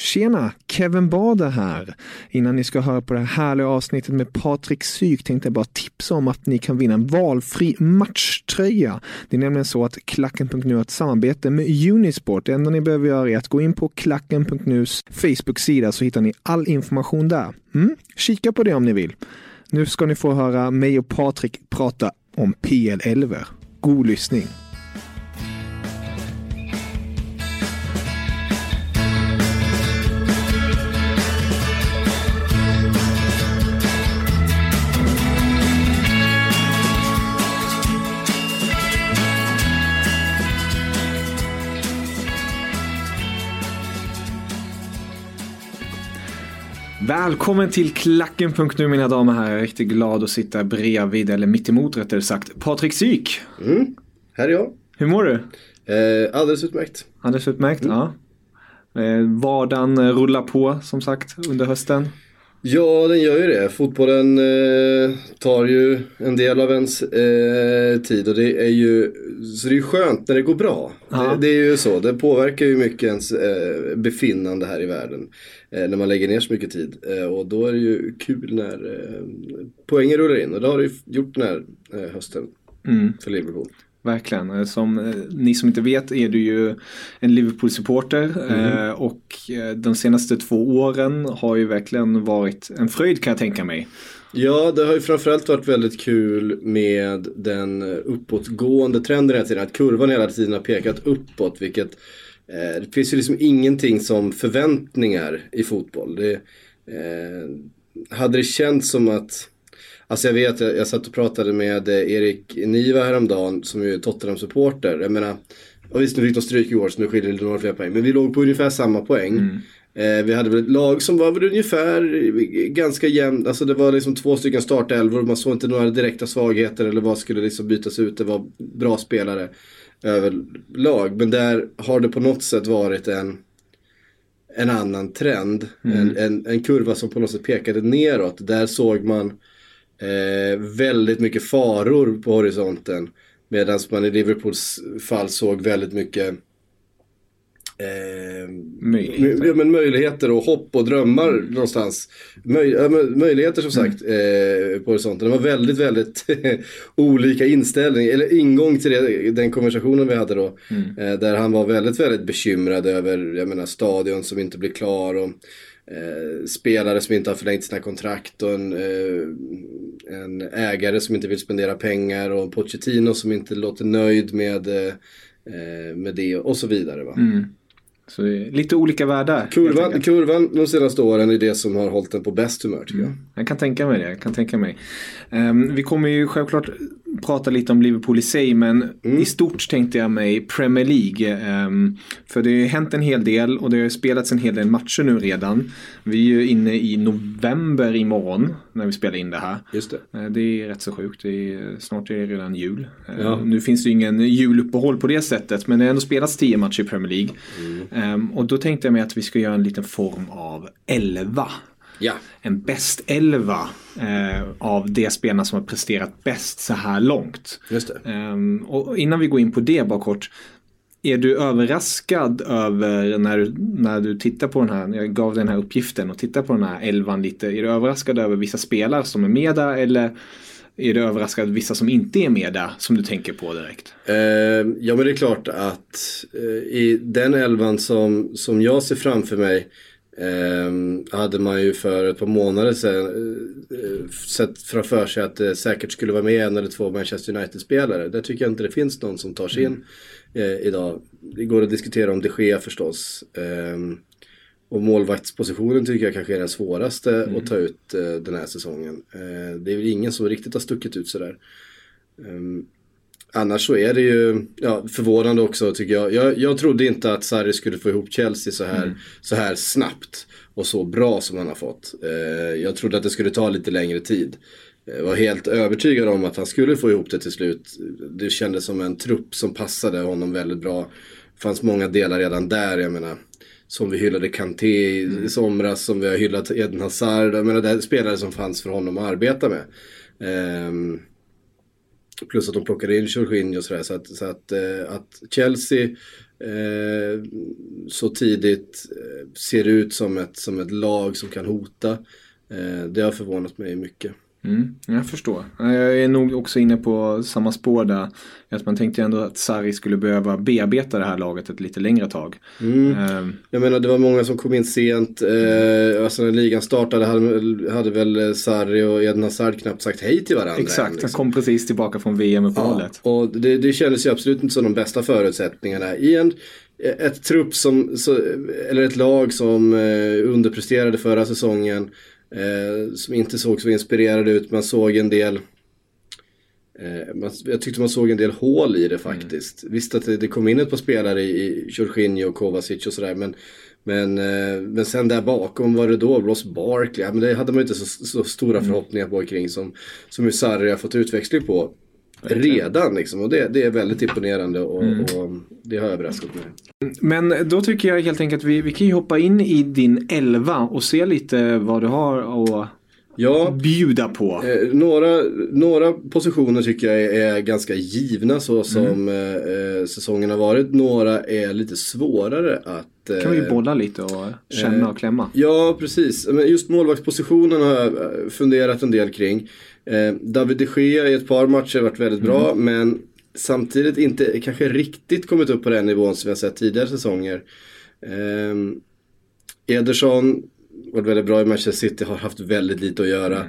Tjena! Kevin Bader här. Innan ni ska höra på det här härliga avsnittet med Patrik Syk tänkte jag bara tipsa om att ni kan vinna en valfri matchtröja. Det är nämligen så att Klacken.nu har ett samarbete med Unisport. Det enda ni behöver göra är att gå in på Klacken.nus Facebook-sida så hittar ni all information där. Mm? Kika på det om ni vill. Nu ska ni få höra mig och Patrik prata om PL11. God lyssning! Välkommen till Klacken.nu mina damer här. Jag är riktigt glad att sitta bredvid, eller mittemot rättare sagt, Patrik Syk. Mm, här är jag. Hur mår du? Eh, alldeles utmärkt. Alldeles utmärkt, ja. Eh, vardagen eh, rullar på som sagt under hösten. Ja, den gör ju det. Fotbollen eh, tar ju en del av ens eh, tid och det är ju så det är skönt när det går bra. Det, det är ju så. Det påverkar ju mycket ens eh, befinnande här i världen. Eh, när man lägger ner så mycket tid. Eh, och då är det ju kul när eh, poängen rullar in. Och det har det ju gjort den här hösten Mm. för Liverpool. Verkligen. Som ni som inte vet är du ju en Liverpool-supporter. eh, Och de senaste två åren har ju verkligen varit en fröjd kan jag tänka mig. Ja, det har ju framförallt varit väldigt kul med den uppåtgående trenden hela tiden. Att kurvan hela tiden har pekat uppåt. Vilket, det finns ju liksom ingenting som förväntningar i fotboll. Det, eh, hade det känts som att Alltså jag vet, jag, jag satt och pratade med eh, Erik Niva häromdagen som ju är Tottenham-supporter. Jag menar, och visst nu fick de stryk i år så nu skiljer det några fler poäng. Men vi låg på ungefär samma poäng. Eh, vi hade väl ett lag som var väl ungefär eh, ganska jämnt. Alltså det var liksom två stycken startelvor. Man såg inte några direkta svagheter eller vad skulle liksom bytas ut. Det var bra spelare överlag. Men där har det på något sätt varit en, en annan trend. En, en, en kurva som på något sätt pekade neråt. Där såg man eh, väldigt mycket faror på horisonten. Medan man i Liverpools fall såg väldigt mycket Eh, Möjligheter. ja, men möjligheter och hopp och drömmar någonstans. Möj, möjligheter som sagt eh, på horisonten. Det var väldigt, väldigt olika inställning, eller ingång till det, den konversationen vi hade då. Eh, där han var väldigt, väldigt bekymrad över, jag menar stadion som inte blir klar och eh, spelare som inte har förlängt sina kontrakt och en, eh, en ägare som inte vill spendera pengar och Pochettino som inte låter nöjd med, med det och så vidare. Va? Så lite olika världar. Kurvan, kurvan de senaste åren är det som har hållit den på bäst humör tycker jag. Jag kan tänka mig det. Jag kan tänka mig. Ehm, vi kommer ju självklart prata lite om Liverpool i sig men i stort tänkte jag mig Premier League. Ehm, för det har ju hänt en hel del och det har ju spelats en hel del matcher nu redan. Vi är ju inne i november imorgon när vi spelar in det här. Just det. Eh, Det är rätt så sjukt. Det är, snart är det redan jul. Eh, Ja. Nu finns det ju ingen juluppehåll på det sättet men det har ändå spelats tio matcher i Premier League. Ehm, och då tänkte jag mig att vi ska göra en liten form av elva Ja. en bäst elva eh, av de spelarna som har presterat bäst så här långt. Just. Ehm, och innan vi går in på det bara kort. Är du överraskad över när du, när du tittar på den här, jag gav den här uppgiften och tittar på den här elvan lite. Är du överraskad över vissa spelare som är med där eller är du överraskad av vissa som inte är med där som du tänker på direkt? Eh, ja men det är klart att eh, i den elvan som, som jag ser framför mig eh, hade man ju för ett par månader sedan eh, sett framför sig att det säkert skulle vara med en eller två Manchester United-spelare. Där tycker jag inte det finns någon som tar sig in eh, idag. Det går att diskutera om de Gea förstås. Eh, och målvaktspositionen tycker jag kanske är den svåraste att ta ut eh, den här säsongen. Eh, det är väl ingen som riktigt har stuckit ut sådär. Um, annars så är det ju ja, förvånande också tycker jag. jag. Jag trodde inte att Sarri skulle få ihop Chelsea så här, så här snabbt och så bra som han har fått. Eh, jag trodde att det skulle ta lite längre tid. Jag var helt övertygad om att han skulle få ihop det till slut. Det kändes som en trupp som passade honom väldigt bra. Det fanns många delar redan där, jag menar. Som vi hyllade Kanté i, i somras, som vi har hyllat Eden Hazard. Jag menar, det spelare som fanns för honom att arbeta med. Ehm, plus att de plockade in Jorginho och sådär. Så att, så att, eh, att Chelsea eh, så tidigt eh, ser ut som ett, som ett lag som kan hota. Eh, det har förvånat mig mycket. Mm, jag förstår. Jag är nog också inne på samma spår där. Att man tänkte ändå att Sarri skulle behöva bearbeta det här laget ett lite längre tag. Mm. Ehm, Jag menar det var många som kom in sent. Eh, alltså när ligan startade hade, hade väl Sarri och Eden Hazard knappt sagt hej till varandra. än, exakt, han liksom. kom precis tillbaka från VM-uppehållet. Ja, och det, det kändes ju absolut inte som de bästa förutsättningarna. I en, ett trupp som, eller ett lag som eh, underpresterade förra säsongen. Eh, som inte såg så inspirerade ut. Man såg en del eh, man, jag tyckte man såg en del hål i det faktiskt. Visst att det, det kom in ett par spelare i, i Jorginho och Kovacic och sådär. Men, men, eh, men sen där bakom var det då Ross Barkley. Ja, men det hade man ju inte så, så stora förhoppningar på kring som, som ju Sarri har fått utväxling på. Redan liksom. Och det, det är väldigt imponerande och, och det har överraskat mig. Men då tycker jag helt enkelt att vi, vi kan ju hoppa in i din elva och se lite vad du har att Ja, bjuda på. Eh, några, några positioner tycker jag är, är ganska givna så som eh, eh, säsongen har varit. Några är lite svårare att... Eh, kan vi bolla lite och känna och klämma. Ja, precis. Men just målvaktspositionen har jag eh, funderat en del kring. Eh, David de Gea i ett par matcher har varit väldigt bra, men samtidigt inte kanske riktigt kommit upp på den nivån som vi har sett tidigare säsonger. Eh, Ederson varit väldigt bra i Manchester City, har haft väldigt lite att göra.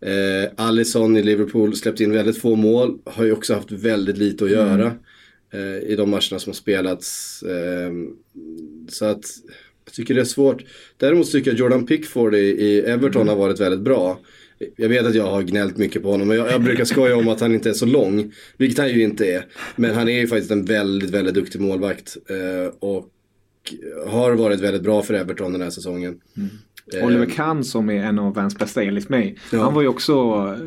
Eh, Alisson i Liverpool släppt in väldigt få mål, har ju också haft väldigt lite att göra. Eh, I de matcherna som har spelats. Eh, så att jag tycker det är svårt. Däremot tycker jag Jordan Pickford i, i Everton har varit väldigt bra. Jag vet att jag har gnällt mycket på honom, men jag, jag brukar skoja om att han inte är så lång. Vilket han ju inte är. Men han är ju faktiskt en väldigt, väldigt duktig målvakt. Eh, och har varit väldigt bra för Everton den här säsongen. Eh, Oliver Kahn som är en av världens bästa enligt mig. Ja. Han var ju också eh,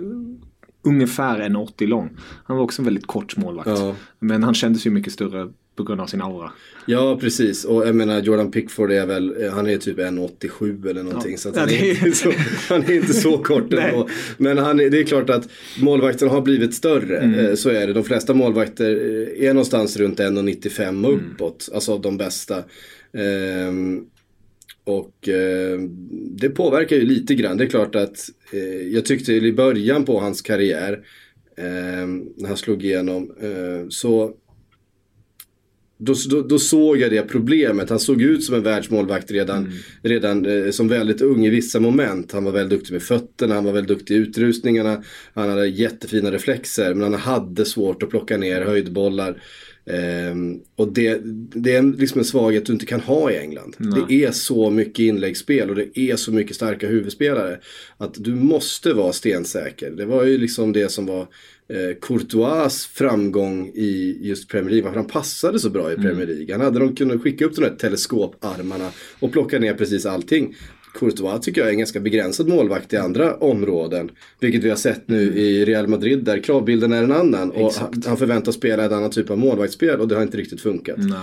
ungefär 1,80 lång. Han var också en väldigt kort målvakt. Ja. Men han kändes ju mycket större på grund av sin aura. Ja, precis. Och jag menar Jordan Pickford är väl, han är typ 1,87 eller någonting. Ja. Så Ja, han, är inte så, han är inte så kort ändå. Men han, det är klart att målvakten har blivit större. Mm. Eh, Så är det. De flesta målvakter eh, är någonstans runt 1,95 Mm. och uppåt. Alltså av de bästa. Ehm, och eh, det påverkar ju lite grann. Det är klart att eh, jag tyckte i början på hans karriär, eh, när han slog igenom, eh, så då, då, då såg jag det problemet. Han såg ut som en världsmålvakt redan, redan eh, som väldigt ung i vissa moment. Han var väldigt duktig med fötterna, han var väldigt duktig i utrustningarna. Han hade jättefina reflexer men han hade svårt att plocka ner höjdbollar. Ehm, och det, det är en, liksom en svaghet du inte kan ha i England. Det är så mycket inläggsspel och det är så mycket starka huvudspelare. Att du måste vara stensäker. Det var ju liksom det som var eh, Courtois framgång i just Premier League. För han passade så bra i Premier League. Han hade de kunnat skicka upp de där teleskoparmarna och plocka ner precis allting. Courtois tycker jag är en ganska begränsad målvakt i andra områden. Vilket vi har sett nu i Real Madrid där kravbilden är en annan. Och han, förväntas spela ett annat typ av målvaktsspel och det har inte riktigt funkat. Nej.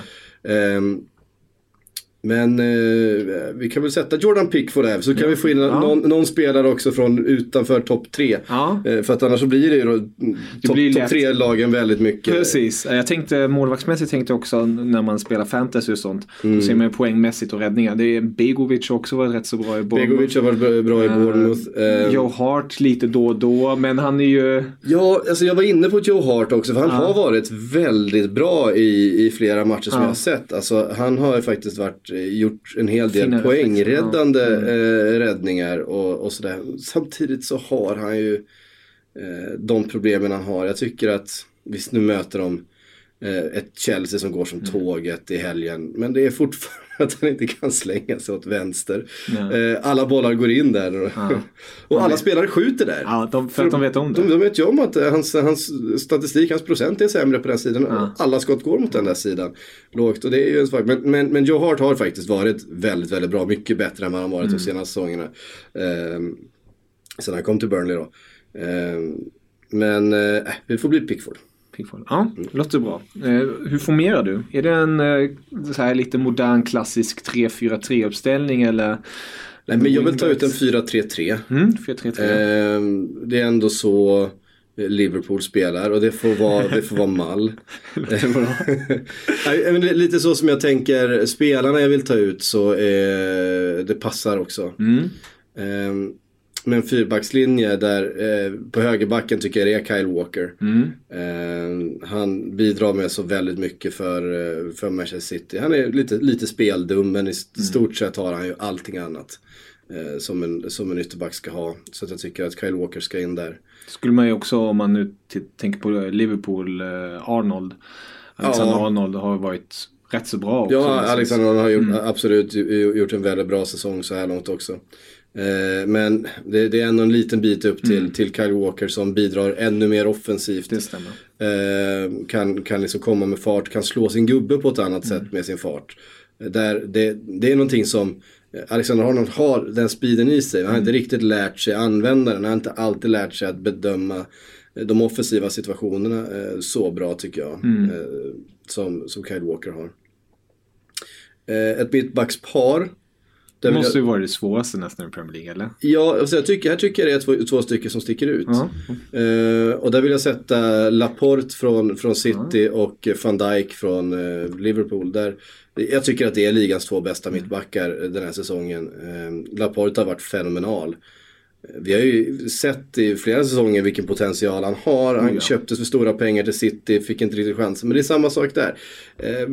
Men eh, vi kan väl sätta Jordan Pickford där så kan vi få in någon, någon spelare också från utanför topp tre. Ja. Eh, för att annars så blir det ju topp top lätt. tre-lagen väldigt mycket. Precis. Jag tänkte målvaktsmässigt tänkte jag också när man spelar fantasy och sånt. Mm. Då ser man ju poängmässigt och räddningar. Det är Begovic också varit rätt så bra i Bournemouth. Begovic har varit bra- i Bournemouth. Eh, Joe Hart lite då och då men han är ju... Ja, alltså jag var inne på Joe Hart också för han har varit väldigt bra i, i flera matcher som Ja. jag har sett. Alltså, han har ju faktiskt varit, eh, gjort en hel del Fina poängräddande eh, räddningar och, och sådär. Samtidigt så har han ju eh, de problemen han har. Jag tycker att, visst nu möter de eh, ett Chelsea som går som Mm. tåget i helgen. Men det är fortfarande att han inte kan slänga sig åt vänster. Ja. Eh, alla bollar går in där. Och, och alla spelare skjuter där. Ja, de, för att de vet om det. De, de vet ju om att eh, hans, hans statistik, hans procent är sämre på den sidan. Ja. Alla skott går mot den där sidan. Lågt och det är ju en svag. Men, men, men Joe Hart har faktiskt varit väldigt, väldigt bra. Mycket bättre än vad han varit Mm. de senaste säsongerna. Ehm, sen han kom till Burnley då. Ehm, men eh, det får bli Pickford. Pickford. Ja, låter bra. Eh, hur formerar du? Är det en eh, så här lite modern klassisk 3-4-3 uppställning eller? Nej, men jag vill ta ut en Wingbacks? 4-3-3. Mm, 4-3-3. Ehm, det är ändå så Liverpool spelar och det får vara, det får vara mall. Det lite så som jag tänker spelarna jag vill ta ut så eh, det passar också. Mm. Med en fyrbackslinje där eh, på högerbacken tycker jag det är Kyle Walker. Mm. Ehm, han bidrar med så väldigt mycket för, eh, för Manchester City. Han är lite, lite speldum men i st- stort sett har han ju allting annat. eh, som, en, som en ytterback ska ha. Så att jag tycker att Kyle Walker ska in där. Skulle man ju också om man nu tänker på Liverpool, eh, Arnold. Alexander Ja. Arnold har varit rätt så bra också. Ja. Alexander Arnold har gjort, Mm. absolut gjort en väldigt bra säsong så här långt också. Eh, men det, det är ändå en liten bit upp till, till Kyle Walker som bidrar ännu mer offensivt. Mm. Det stämmer. Eh, kan, kan liksom komma med fart, kan slå sin gubbe på ett annat Mm. sätt med sin fart. Eh, Där det, det är någonting som Alexander Arnold har den speeden i sig. Han har inte Mm. riktigt lärt sig använda den. Han har inte alltid lärt sig att bedöma de offensiva situationerna så bra tycker jag. Mm. Som, som Kyle Walker har. Ett mittbackspar. Det måste jag, ju vara det svåraste nästan i Premier League, eller? ja, alltså jag tycker, här tycker jag det är två, två stycken som sticker ut. Ja. Eh, och där vill jag sätta Laporte från, från City och van Dijk från eh, Liverpool. Där, jag tycker att det är ligans två bästa mittbackar eh, den här säsongen. Eh, Laporte har varit fenomenal. Vi har ju sett i flera säsonger vilken potential han har. Han Oh ja. köptes för stora pengar till City, fick inte riktigt chansen. Men det är samma sak där. Eh,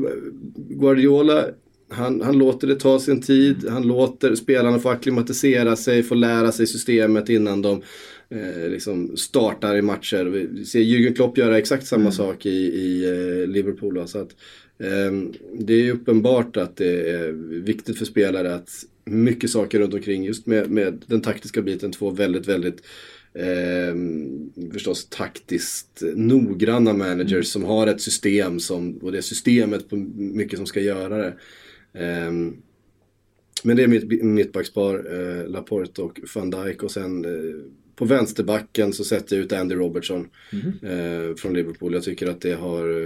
Guardiola, han, han låter det ta sin tid. Han låter spelarna få acklimatisera sig, få lära sig systemet innan de eh, liksom startar i matcher. Vi ser Jürgen Klopp göra exakt samma sak i, i eh, Liverpool. Då, så att, ehm, det är uppenbart att det är viktigt för spelare att mycket saker runt omkring just med, med den taktiska biten. Två väldigt, väldigt eh, förstås taktiskt noggranna managers som har ett system som, och det är systemet på mycket som ska göra det. Ehm, men det är mitt mittbackspar, eh, Laporte och van Dijk och sen eh, på vänsterbacken så sätter jag ut Andy Robertson eh, från Liverpool. Jag tycker att det har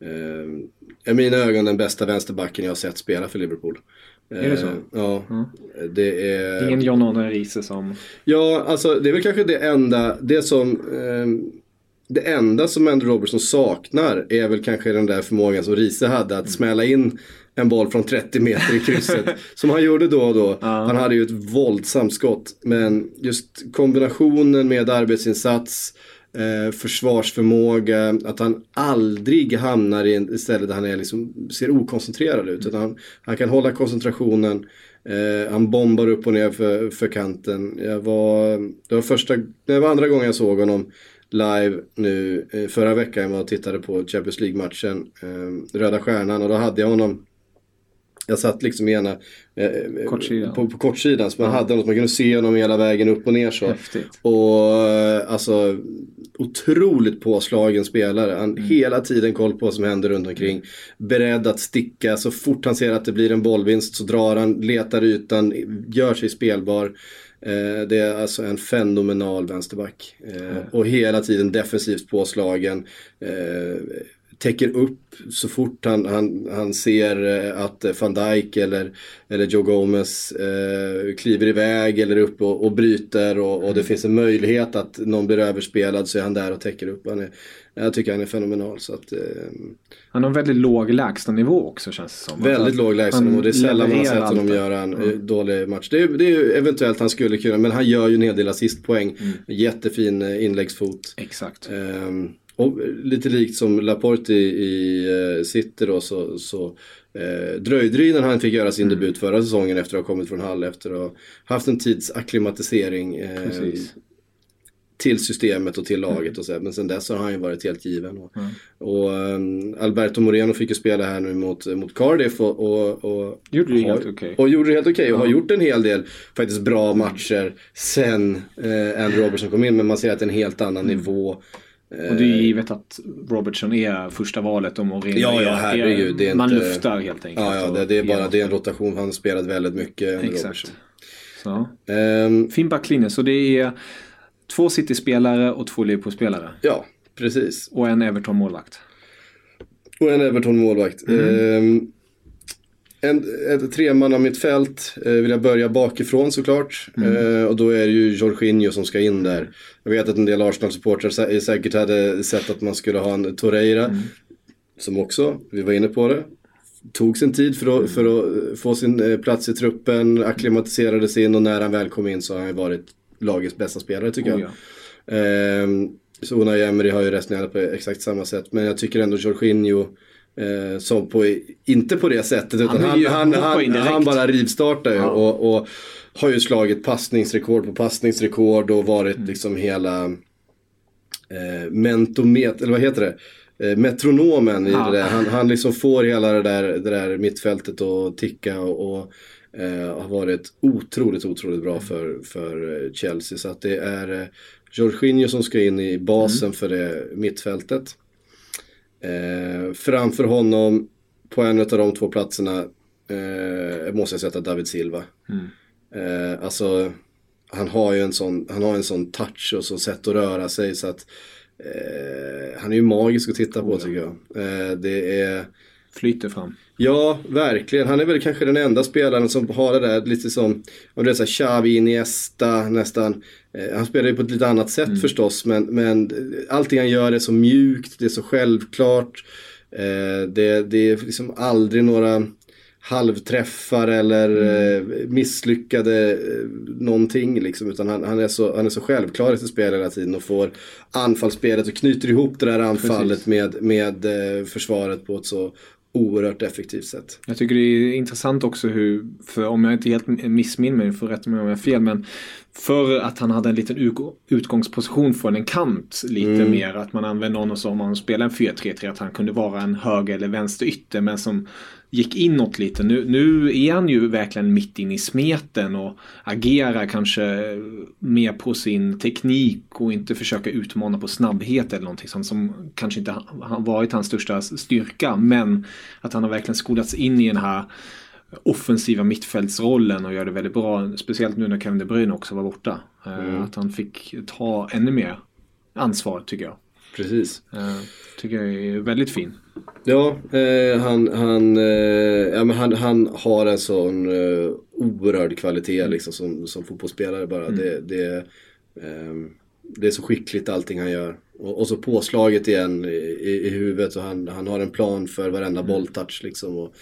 eh, i mina ögon den bästa vänsterbacken jag har sett spela för Liverpool. Är det så? Eh, ja, det är... Ingen John Arne Riise som... Ja, alltså det är väl kanske det enda, det som ehm, det enda som Andy Robertson saknar är väl kanske den där förmågan som Riese hade att smälla in en boll från 30 meter i krysset. som han gjorde då och då. Han hade ju ett våldsamt skott. Men just kombinationen med arbetsinsats, eh, försvarsförmåga, att han aldrig hamnar i en ställe där han är liksom, ser okoncentrerad ut. Utan han, han kan hålla koncentrationen. Eh, han bombar upp och ner för, för kanten. Jag var, det var första, det var andra gången jag såg honom live nu eh, förra veckan. Jag var och tittade på Champions League-matchen, eh, Röda Stjärnan och då hade jag honom jag satt liksom i ena eh, eh, Kortsidan. På, på kortsidan så man hade något man kunde se honom hela vägen upp och ner så. Häftigt. Och eh, alltså otroligt påslagen spelare. Han Mm. hela tiden koll på vad som händer runt omkring. Beredd att sticka. Så fort han ser att det blir en bollvinst så drar han, letar ytan, gör sig spelbar. Eh, det är alltså en fenomenal vänsterback. Eh, Och hela tiden defensivt påslagen. Eh, täcker upp så fort han, han, han ser eh, att van Dijk eller, eller Joe Gomez eh, kliver iväg eller upp och, och bryter och, och det Mm. finns en möjlighet att någon blir överspelad så är han där och täcker upp. Han är, jag tycker han är fenomenal. Så att, eh, Han har en väldigt låg lägstanivå också känns det som. väldigt Att låg lägstanivå det är sällan man har sett honom göra en eh, dålig match. Det är, det är eventuellt han skulle kunna, men han gör ju en hel del assistpoäng. Mm. Jättefin eh, inläggsfot. Exakt. Ehm, och lite likt som Laporte i, i uh, City då så, så uh, dröjde det innan han fick göra sin Mm. debut förra säsongen efter att ha kommit från Hall efter att ha haft en tids akklimatisering eh, till systemet och till Mm. laget och så. Men sen dess har han ju varit helt given. Och, och ehm, Alberto Moreno fick ju spela här nu mot, mot Cardiff och, och, och Gjorde det har- helt okej. Och gjorde det helt okej och har gjort en hel del faktiskt bra matcher sen eh, Andy Robertson kom in. Men man ser att det är en helt annan Mm. nivå. Och det är givet att Robertson är första valet om Mourinho Ja, ja, är- herregud, det är Man inte- luftar helt enkelt. Ja, ja det, det är bara det är en rotation. Han spelat väldigt mycket. Exakt. Så. Ehm, Fin backlinje. Så det är två City-spelare och två Liverpool-spelare. ja, precis. Och en Everton-målvakt. Och en Everton-målvakt. Ehm, en, ett tremanna mittfält eh, vill jag börja bakifrån såklart. Eh, och då är det ju Jorginho som ska in där. Jag vet att en del Arsenal-supportrar sä- säkert hade sett att man skulle ha en Torreira. Som också, vi var inne på det, tog sin tid för att, för att få sin eh, plats i truppen, akklimatiserade sig in och när han väl kom in så har han ju varit lagets bästa spelare tycker Oh, jag. ja. Ehm, så Unai Emery har ju resonerat på exakt samma sätt. Men jag tycker ändå Jorginho eh, som på, inte på det sättet utan Han han, han, han, bara rivstartar ju Ja. och, och har ju slagit passningsrekord på passningsrekord och varit Mm. liksom hela eh, mentomet, eller vad heter det? Eh, metronomen i Ja. det där. Han, han liksom får hela det där, det där mittfältet att ticka och, och eh, har varit otroligt, otroligt bra för, för eh, Chelsea. Så att det är eh, Jorginho som ska in i basen för det mittfältet. Eh, framför honom på en av de två platserna eh, måste jag sätta David Silva. Eh, alltså han har ju en sån, han har en sån touch och så sätt att röra sig så att eh, han är ju magisk att titta på tycker jag. Eh, det är Flyter fram. Ja, verkligen. Han är väl kanske den enda spelaren som har det där lite som, om det är så här Xavi, Iniesta nästan. Eh, han spelar ju på ett lite annat sätt förstås, men, men allting han gör är så mjukt, det är så självklart. Eh, det, det är liksom aldrig några halvträffar eller eh, misslyckade eh, någonting liksom. Utan han, han, är så, han är så självklar i sitt spel hela tiden och får anfallsspelet och knyter ihop det där anfallet Precis. med, med eh, försvaret på ett så oerhört effektivt sätt. Jag tycker det är intressant också hur, för om jag inte helt missminner mig, får rätta mig om jag har fel, men för att han hade en liten utgå- utgångsposition från en kant lite mer, att man använde honom som om man spelar en 4-3-3, att han kunde vara en höger eller vänster ytter, men som gick inåt lite. Nu, nu är han ju verkligen mitt in i smeten och agerar kanske mer på sin teknik och inte försöka utmana på snabbhet eller någonting sånt som kanske inte har varit hans största styrka. Men att han har verkligen skolats in i den här offensiva mittfältsrollen och gör det väldigt bra. Speciellt nu när Kevin De Bruyne också var borta. Eh, Att han fick ta ännu mer ansvar tycker jag. Precis. Eh, tycker jag är väldigt fin. Ja, eh, han, han, eh, ja, men han, han har en sån eh, oerhörd kvalitet liksom, som, som fotbollsspelare bara. Det, det, ehm, det är så skickligt allting han gör. Och, och så påslaget igen i, i, huvudet och han, han har en plan för varenda bolltouch liksom. Och,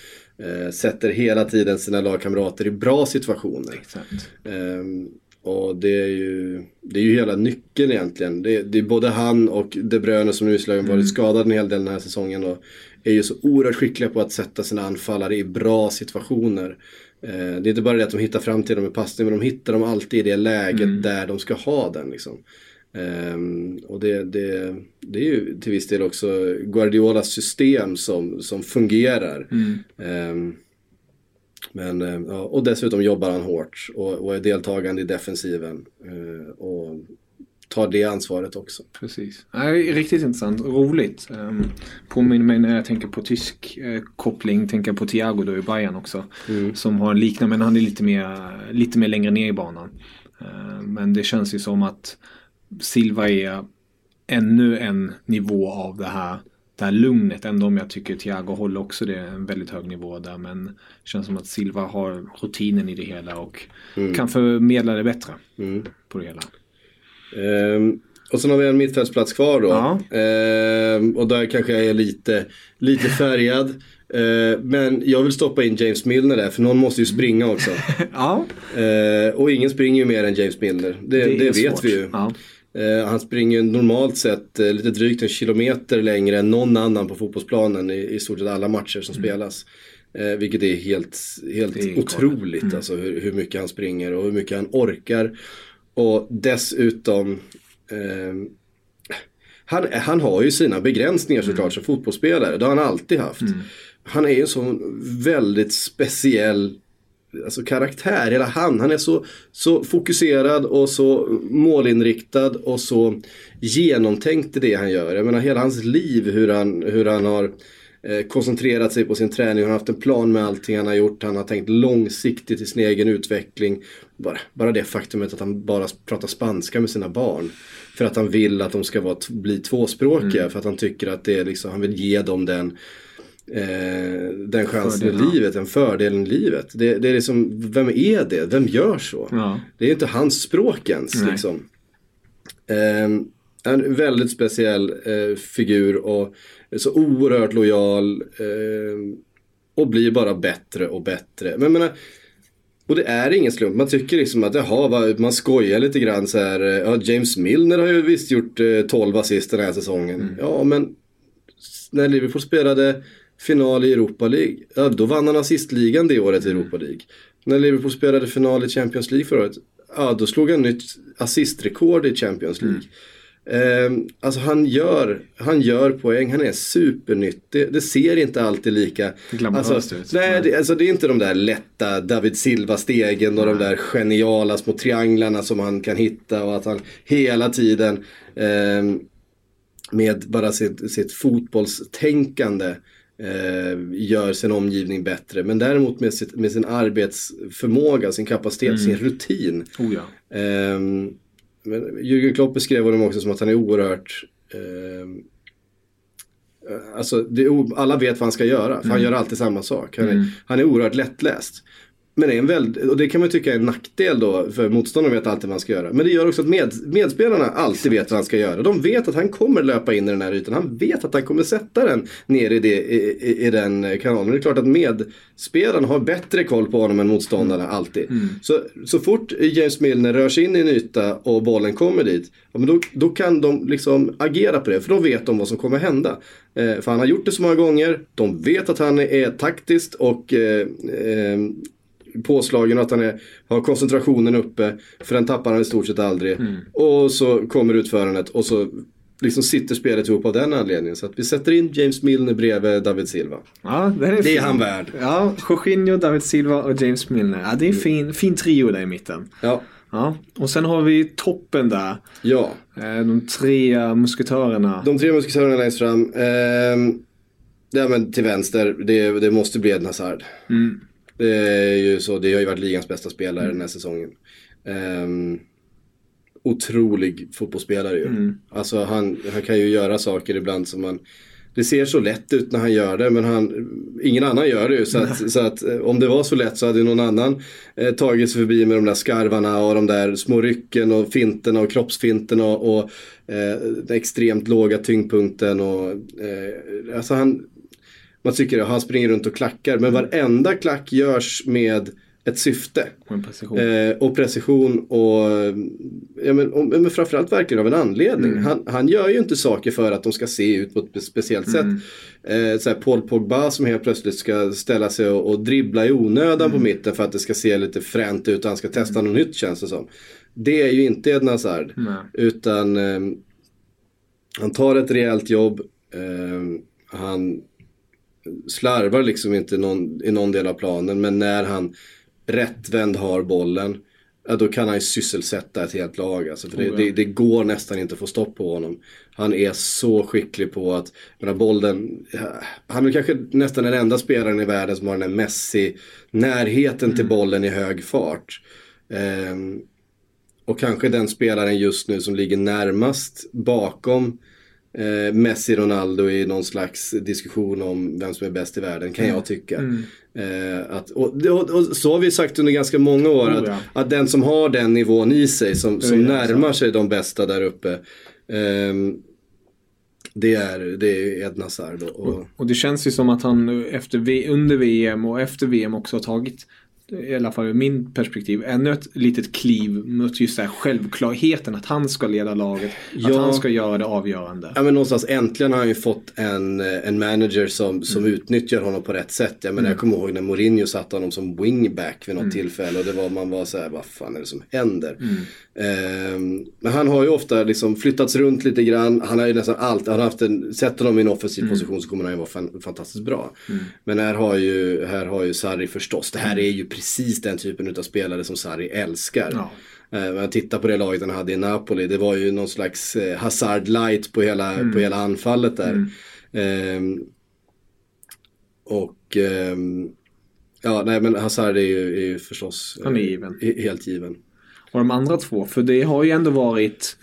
eh, sätter hela tiden sina lagkamrater i bra situationer. Exakt. Och det är ju, det är ju hela nyckeln egentligen. Det, det är både han och De Bruyne som nu visserligen varit skadad en hel del den här säsongen. Och är ju så oerhört skickliga på att sätta sina anfallare i bra situationer. Eh, det är inte bara det att de hittar fram till dem med passning, men de hittar dem alltid i det läget där de ska ha den. Liksom. Ehm, och det, det, det är ju till viss del också Guardiolas system som, som fungerar. Ehm, men, eh, ja, och dessutom jobbar han hårt och, och är deltagande i defensiven. eh, och tar det ansvaret också. Precis. Nej, riktigt intressant. Roligt. Um, påminner mig när jag tänker på tysk eh, koppling. Tänker på Thiago då i Bayern också. Som har en liknande, men han är lite mer, lite mer längre ner i banan. Eh, men det känns ju som att Silva är ännu en nivå av det här det här lugnet ändå om jag tycker Thiago håller också det en väldigt hög nivå där men det känns som att Silva har rutinen i det hela och kan förmedla det bättre på det hela. Ehm, och sen har vi en mittfältsplats kvar då. Ehm, och där kanske jag är lite, lite färgad. Ehm, men jag vill stoppa in James Milner där, för någon måste ju springa också. Ja, Ehm, och ingen springer ju mer än James Milner. Det, det, är vet vi ju. Ja. Eh, han springer normalt sett eh, lite drygt en kilometer längre än någon annan på fotbollsplanen i, i stort sett alla matcher som spelas. Eh, vilket är helt, helt Mm. Är otroligt alltså hur, hur mycket han springer och hur mycket han orkar. Och dessutom eh, han, han har ju sina begränsningar såklart Mm. som fotbollsspelare. Det har han alltid haft. Han är ju en sån väldigt speciell alltså karaktär, hela han. Han är så, så fokuserad och så målinriktad och så genomtänkt i det han gör. Jag menar hela hans liv, hur han, hur han har eh, koncentrerat sig på sin träning. Han har haft en plan med allting han har gjort. Han har tänkt långsiktigt i sin egen utveckling. Bara, bara det faktumet att han bara pratar spanska med sina barn. För att han vill att de ska vara, bli tvåspråkiga. För att han tycker att det är liksom, han vill ge dem den eh, den chansen Fördel, ja. i livet, den fördelen i livet. Det, det är liksom, vem är det? Vem gör så? Ja. Det är inte hans språk ens. Nej. Liksom. Ehm, en väldigt speciell eh, figur och så oerhört lojal. ehm, och blir bara bättre och bättre. Men jag menar, och det är ingen slump. Man tycker liksom att jaha, man skojar lite grann så här. eh, Ja, James Milner har ju visst gjort eh, 12 assist den här säsongen. Mm. Ja, men när Liverpool spelade final i Europa League, ja, då vann han assistligan det året i Europa League. När Liverpool spelade final i Champions League förra året, ja då slog han nytt assistrekord i Champions League. Ehm, alltså han gör, han gör poäng, han är supernyttig. Det ser inte alltid lika... Glamoröst alltså, ut. Nej, det, alltså det är inte de där lätta David Silva-stegen och de där geniala små trianglarna som han kan hitta och att han hela tiden ehm, med bara sitt, sitt fotbollstänkande eh, gör sin omgivning bättre. Men däremot med, sitt, med sin arbetsförmåga, sin kapacitet, sin rutin. Oh ja. Ehm, men Jürgen Klopp beskrev honom också som att han är oerhört ehm, eh, Alltså, det alla vet vad han ska göra, för han gör alltid samma sak. Han är, han är oerhört lättläst. Men det är en väldigt, och det kan man tycka är en nackdel då, för motståndaren vet alltid vad han ska göra. Men det gör också att med, medspelarna alltid vet vad han ska göra. De vet att han kommer löpa in i den här ytan. Han vet att han kommer sätta den ner i, det, i, i, den kanalen. Men det är klart att medspelarna har bättre koll på honom än motståndarna alltid. Så, så fort James Milner rör sig in i en yta och bollen kommer dit, ja, men då, då kan de liksom agera på det. För då vet de vad som kommer hända. Eh, för han har gjort det så många gånger. De vet att han är taktiskt och eh, eh, påslagen och att han är, har koncentrationen uppe. För den tappar han i stort sett aldrig. Och så kommer utförandet och så liksom sitter spelet ihop av den anledningen. Så att vi sätter in James Milner bredvid David Silva. Ja, den är Det är han värd. Ja, Jorginho, David Silva och James Milner. Ja, det är en fin, fin trio där i mitten. Ja, Ja, och sen har vi toppen där. ja. Eh, De tre musketörerna. De tre musketörerna längst fram. Ehm, ja, men till vänster, det, det måste bli Eden Hazard. Det är ju så, det har ju varit ligans bästa spelare den här säsongen. Ehm, otrolig fotbollsspelare ju. Alltså han, han kan ju göra saker ibland som man det ser så lätt ut när han gör det men han, ingen annan gör det ju. Så att, så att eh, om det var så lätt så hade någon annan eh, tagit sig förbi med de där skarvarna och de där små rycken och finterna och kroppsfinterna och, och eh, den extremt låga tyngdpunkten. Och, eh, alltså han, man tycker att han springer runt och klackar men varenda klack görs med ett syfte. Och precision. Eh, och precision och, ja, men, och men framförallt verkligen av en anledning. Han, han gör ju inte saker för att de ska se ut på ett spe- speciellt sätt. Eh, så här Paul Pogba som helt plötsligt ska ställa sig och, och dribbla i onödan på mitten för att det ska se lite fränt ut och han ska testa något nytt känns det som. Det är ju inte Eden Hazard. Utan eh, han tar ett rejält jobb. Eh, han slarvar liksom inte någon, i någon del av planen. Men när han rättvänd har bollen. Ja, då kan han ju sysselsätta ett helt lag. Alltså, för det, Oh, ja. det, det går nästan inte att få stopp på honom. Han är så skicklig på att, menar, bollen, han är kanske nästan den enda spelaren i världen som har den här Messi närheten till bollen i hög fart. Ehm, och kanske den spelaren just nu som ligger närmast bakom eh, Messi, Ronaldo i någon slags diskussion om vem som är bäst i världen kan jag tycka. Mm. Eh, att, och, och, och så har vi sagt under ganska många år Oh, att, ja. att den som har den nivån i sig, som, som närmar sig de bästa där uppe. ehm, det är, det är Ed Hazard. Och, och, det känns ju som att han nu efter, under VM och efter VM också har tagit i alla fall ur min perspektiv, ännu ett litet kliv mot just den här självklarheten att han ska leda laget. Att Ja. han ska göra det avgörande. Ja men någonstans äntligen har han ju fått en, eh, en manager som, som Mm. utnyttjar honom på rätt sätt. Jag menar jag kommer ihåg när Mourinho satte honom som wingback vid något Mm. tillfälle och det var, man var så här, vad fan är det som händer? Mm. Ehm, men han har ju ofta liksom flyttats runt lite grann. Han har ju nästan allt, han har haft en, sett honom i en offensiv Mm. position så kommer han ju vara fan, fantastiskt bra. Men här har ju, här har ju Sarri förstås, det här är ju precis den typen av spelare som Sarri älskar. Ja. Eh, Men jag tittar på det laget han hade i Napoli. Det var ju någon slags eh, Hazard light på hela, Mm. på hela anfallet där. Ehm, och ehm, ja, nej men Hazard är ju, är ju förstås Han är eh, given. he- helt given. Och de andra två, för det har ju ändå varit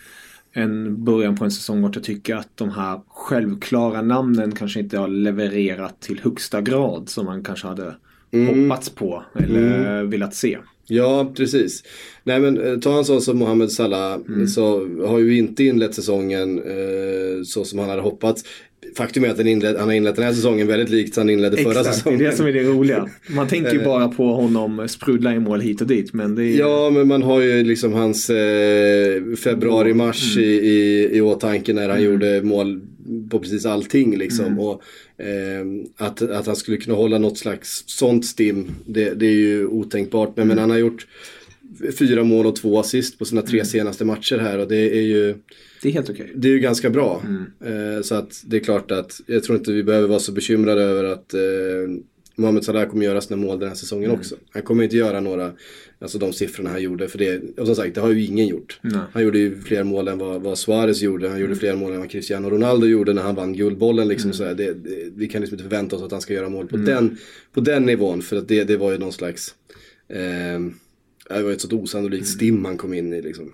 en början på en säsong vart jag tycker att de här självklara namnen kanske inte har levererat till högsta grad som man kanske hade hoppats på eller velat se. Ja, precis. Nej men eh, ta en sån som Mohamed Salah så har ju inte inlett säsongen eh, så som han hade hoppats. Faktum är att han, inled, han har inlett den här säsongen väldigt likt han inledde förra Exakt, det är säsongen. det som är det roliga. Man tänker ju bara på honom sprudla i mål hit och dit men är Ja, men man har ju liksom hans eh, februari-mars i, i, i åtanke när han gjorde mål på precis allting liksom. Och eh, att, att han skulle kunna hålla något slags sånt stim, det, det är ju otänkbart. Men, men han har gjort fyra mål och två assist på sina tre senaste matcher här och det är ju det är helt okej. det är ju ganska bra. Eh, så att det är klart att jag tror inte vi behöver vara så bekymrade över att eh, Mohamed Salah kommer göra sina mål den här säsongen också. Han kommer inte göra några, alltså de siffrorna han gjorde. För det, och som sagt, det har ju ingen gjort. Nej. Han gjorde ju fler mål än vad, vad Suarez gjorde. Han gjorde fler mål än vad Cristiano Ronaldo gjorde när han vann Guldbollen. Liksom, så här. Det, det, vi kan liksom inte förvänta oss att han ska göra mål på, den, på den nivån. För att det, det var ju någon slags, eh, det var ett sånt osannolikt stim han kom in i. Liksom.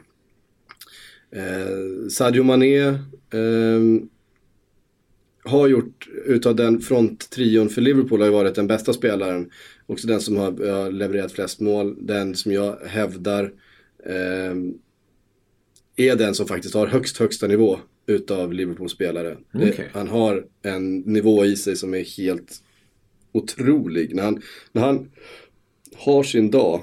Eh, Sadio Mané ehm, har gjort, utav den fronttrion för Liverpool har ju varit den bästa spelaren. Också den som har, har levererat flest mål. Den som jag hävdar ehm, är den som faktiskt har högst högsta nivå utav Liverpool-spelare. Det- Okej. Han har en nivå i sig som är helt otrolig. När han, när han har sin dag,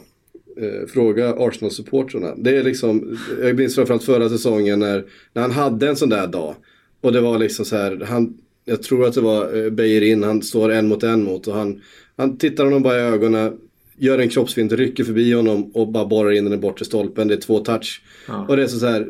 eh, fråga Arsenal-supportrarna. Det är liksom, jag minns framförallt förra säsongen när, när han hade en sån där dag. Och det var liksom så här, han, jag tror att det var eh, Beijerin, han står en mot en mot och han, han tittar honom bara i ögonen, gör en kroppsfint, rycker förbi honom och bara borrar in den i bortre stolpen. Det är två touch. Ja. Och det är så här,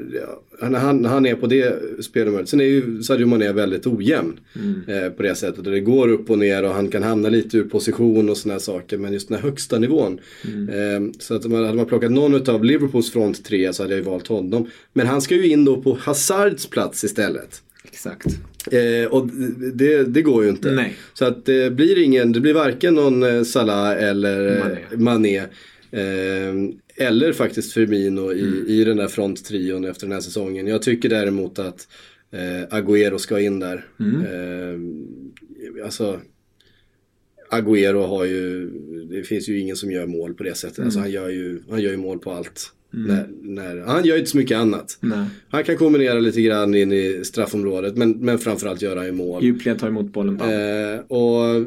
ja, när han, han är på det spelhumöret. Sen är ju Sadio Mané väldigt ojämn eh, på det sättet. Och det går upp och ner och han kan hamna lite ur position och sådana här saker. Men just den här högsta nivån. Eh, så att man, hade man plockat någon av Liverpools front tre så hade jag ju valt honom. Men han ska ju in då på Hazards plats istället. Exakt. Eh, och det, det går ju inte. Nej. Så att det blir ingen, det blir varken någon eh, Salah eller eh, Mané. Eh, eller faktiskt Firmino i, Mm. i den där fronttrion efter den här säsongen. Jag tycker däremot att eh, Agüero ska in där. Mm. Eh, alltså Agüero har ju, det finns ju ingen som gör mål på det sättet. Mm. Alltså han gör ju, han gör ju mål på allt. När, när, han gör ju inte så mycket annat. Nej. Han kan kombinera lite grann in i straffområdet men, men framförallt göra ju mål. Djupled tar emot bollen. Eh, och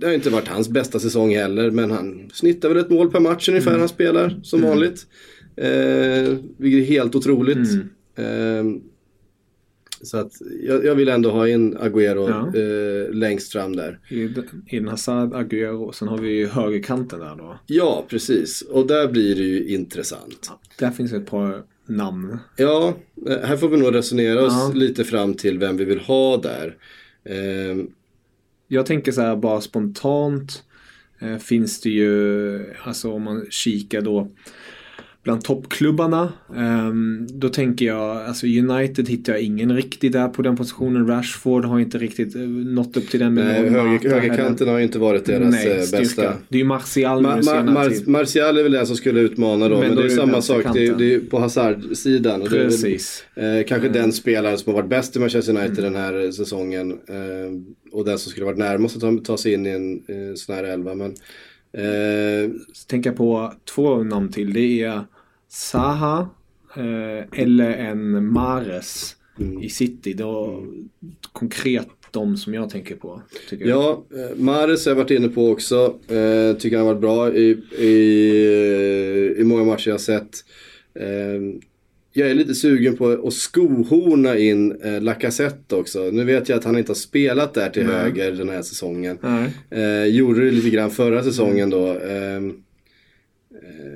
det har inte varit hans bästa säsong heller men han snittar väl ett mål per match ungefär Mm. han spelar som vanligt. Eh, vilket är helt otroligt. Mm. Eh, så att jag, jag vill ändå ha in Agüero Ja. eh, längst fram där. I, I den Hazard, Agüero, sen har vi ju högerkanten där då. Ja, precis. Och där blir det ju intressant. Där finns ett par namn. Ja, eh, här får vi nog resonera oss Ja. lite fram till vem vi vill ha där. Eh, Jag tänker så här bara spontant eh, finns det ju, alltså om man kikar då bland toppklubbarna. Ehm, då tänker jag, alltså United hittar jag ingen riktigt där på den positionen. Rashford har inte riktigt eh, nått upp till den. någon höger, högerkanten har ju inte varit deras Nej, eh, styrka. bästa. Det är ju Martial Ma- Ma- Mar-. Martial är väl den som skulle utmana då, Men men, det är det samma sak. Det är, det är på Hazard-sidan. Är väl, Precis. Eh, kanske den spelaren som har varit bäst i Manchester United den här säsongen. Eh, och den som skulle varit närmast att ta, ta sig in i en eh, sån här elva. Men, eh, jag på två namn till. Det är Zaha eh, eller en Mares Mm. i City. Då, konkret de som jag tänker på. Jag. ja, eh, Mahrez har jag varit inne på också. Eh, tycker han har varit bra i, i, i många matcher jag har sett. Eh, jag är lite sugen på att skohorna in eh, Lacazette också. Nu vet jag att han inte har spelat där till höger den här säsongen. Nej. Eh, gjorde det lite grann förra säsongen då. Eh, eh,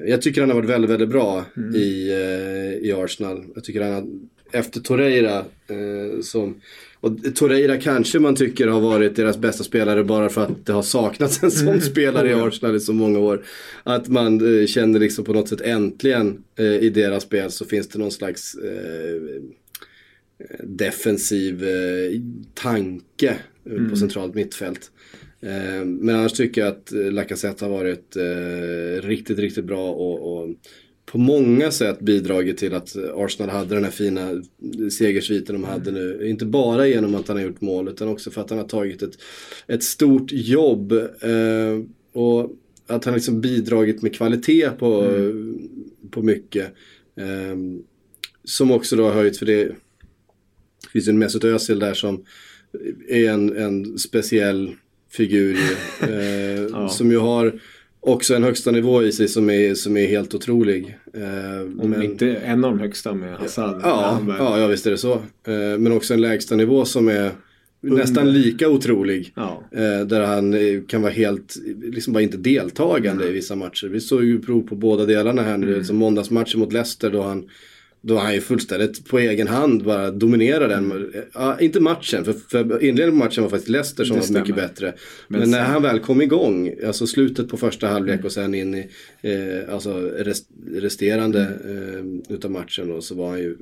jag tycker han har varit väldigt, väldigt bra i, eh, i Arsenal. Jag tycker han har, efter Torreira, eh, som, och Torreira kanske man tycker har varit deras bästa spelare bara för att det har saknats en sån spelare i Arsenal i så många år. Att man eh, känner liksom på något sätt äntligen eh, i deras spel så finns det någon slags eh, defensiv eh, tanke eh, på centralt mittfält. Eh, men annars tycker jag att eh, Lacazette har varit eh, riktigt, riktigt bra och, och på många sätt bidragit till att Arsenal hade den här fina segersviten de hade nu. Inte bara genom att han har gjort mål utan också för att han har tagit ett, ett stort jobb. Eh, och att han liksom bidragit med kvalitet på, på mycket. Eh, som också då har höjt för det finns en Mesut Özil där som är en, en speciell figur ju, eh, Som ju har också en högsta nivå i sig som är, som är helt otrolig. Eh, Om men- inte en av de högsta med Hazard. Ja, ja, ja, visst är det så. Eh, men också en lägsta nivå som är nästan lika otrolig. Ja. Eh, där han eh, kan vara helt, liksom bara inte deltagande i vissa matcher. Vi såg ju prov på båda delarna här nu. Som måndagsmatchen mot Leicester då han då han ju fullständigt på egen hand bara dominerar den. Ja, inte matchen, för, för inledningen på matchen var faktiskt Leicester som Det var mycket bättre. Men Men, när sen- han väl kom igång, alltså slutet på första halvlek och sen in i eh, alltså rest, resterande eh, utav matchen då, så var han ju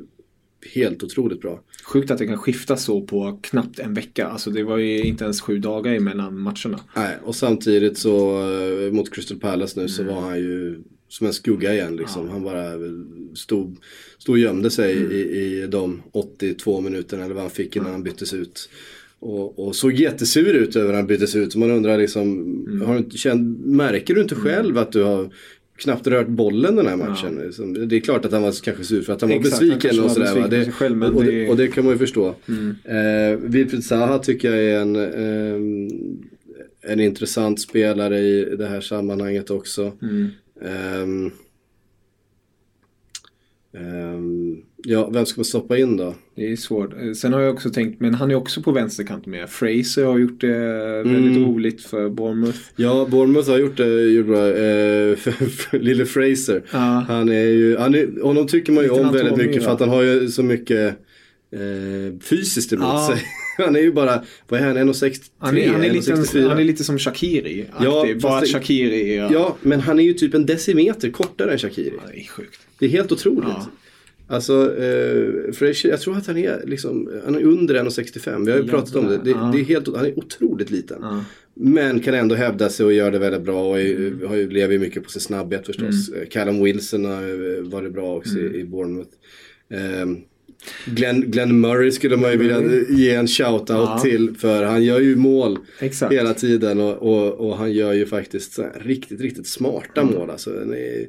helt otroligt bra. Sjukt att det kan skifta så på knappt en vecka. Alltså det var ju inte ens sju dagar emellan matcherna. Nej, och samtidigt så eh, mot Crystal Palace nu så var han ju som en skugga igen liksom. Han bara stod, stod och gömde sig i, i de 82 minuterna eller vad han fick innan han byttes ut. Och, och såg jättesur ut över att han byttes ut. Så man undrar liksom, har du inte känt, märker du inte själv att du har knappt rört bollen den här matchen? Liksom, Det är klart att han var kanske sur för att han var Exakt, han besviken och var sådär. besviken Det, själv, och, det- och det kan man ju förstå. Eh, Wilfried Zaha tycker jag är en, ehm, en intressant spelare i det här sammanhanget också. Ehm, ehm, ja, vem ska man stoppa in då? Det är svårt. Eh, Sen har jag också tänkt, men han är också på vänsterkanten med. Fraser har gjort det väldigt Mm. roligt för Bournemouth. Ja, Bournemouth har gjort det gjort bra. Eh, för, för Lille Fraser. Ja. Han är ju, han är, honom tycker man ju om väldigt mycket för va? att han har ju så mycket eh, fysiskt emot Ja. sig. Han är ju bara, vad är han, 1,63? Han är, han, är lite, 1,64? han är lite som Shakiri. Ja, bara det- Shakiri är... Ja, men han är ju typ en decimeter kortare än Shakiri. Det är sjukt. Det är helt otroligt. Ja. Alltså, eh, Frazier, jag tror att han är liksom, han är under 1,65. Vi har ju pratat om det. Det, Ja. det är helt, han är otroligt liten. Ja. Men kan ändå hävda sig och gör det väldigt bra och är, har ju, lever ju mycket på sin snabbhet förstås. Mm. Eh, Callum Wilson har ju varit bra också i, i Bournemouth. Ehm, Glenn, Glenn Murray skulle man ju vilja ge en shout-out Ja. till för han gör ju mål Exakt. hela tiden och, och, och han gör ju faktiskt riktigt, riktigt smarta Mm. mål. Alltså, eh,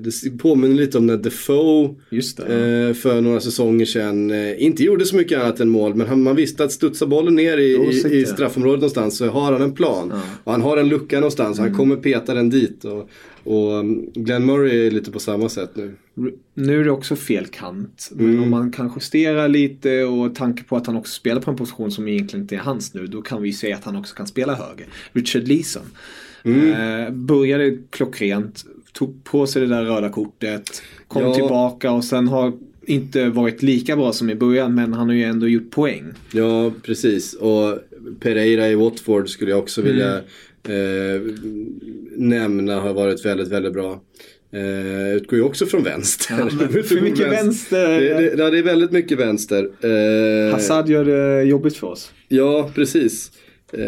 det påminner lite om när Defoe det. eh, för några säsonger sedan eh, inte gjorde så mycket annat än mål. Men han, man visste att studsa bollen ner i, i, straffområdet någonstans så har han en plan. Och han har en lucka någonstans. Mm. Han kommer peta den dit. Och, och um, Glenn Murray är lite på samma sätt nu. Nu är det också fel kant. Men Mm. om man kan justera lite och tanke på att han också spelar på en position som egentligen inte är hans nu. Då kan vi säga att han också kan spela höger. Richard Leeson. Mm. Eh, började klockrent. Tog på sig det där röda kortet. Kom Ja. tillbaka och sen har inte varit lika bra som i början. Men han har ju ändå gjort poäng. Ja, precis. Och Pereira i Watford skulle jag också vilja Mm. Eh, nämna har varit väldigt, väldigt bra. Eh, utgår ju också från vänster. Ja, för mycket vänster. Det, det, ja, det är väldigt mycket vänster. Eh, Hazard gör det jobbigt för oss. Ja, precis. Eh,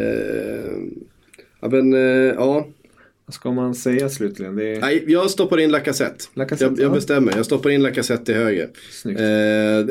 ja, men eh, ja. Vad ska man säga slutligen? Det är... Nej, jag stoppar in Lacazette. Lacazette, jag, jag ja. bestämmer. Jag stoppar in Lacazette till höger. Snyggt. Eh,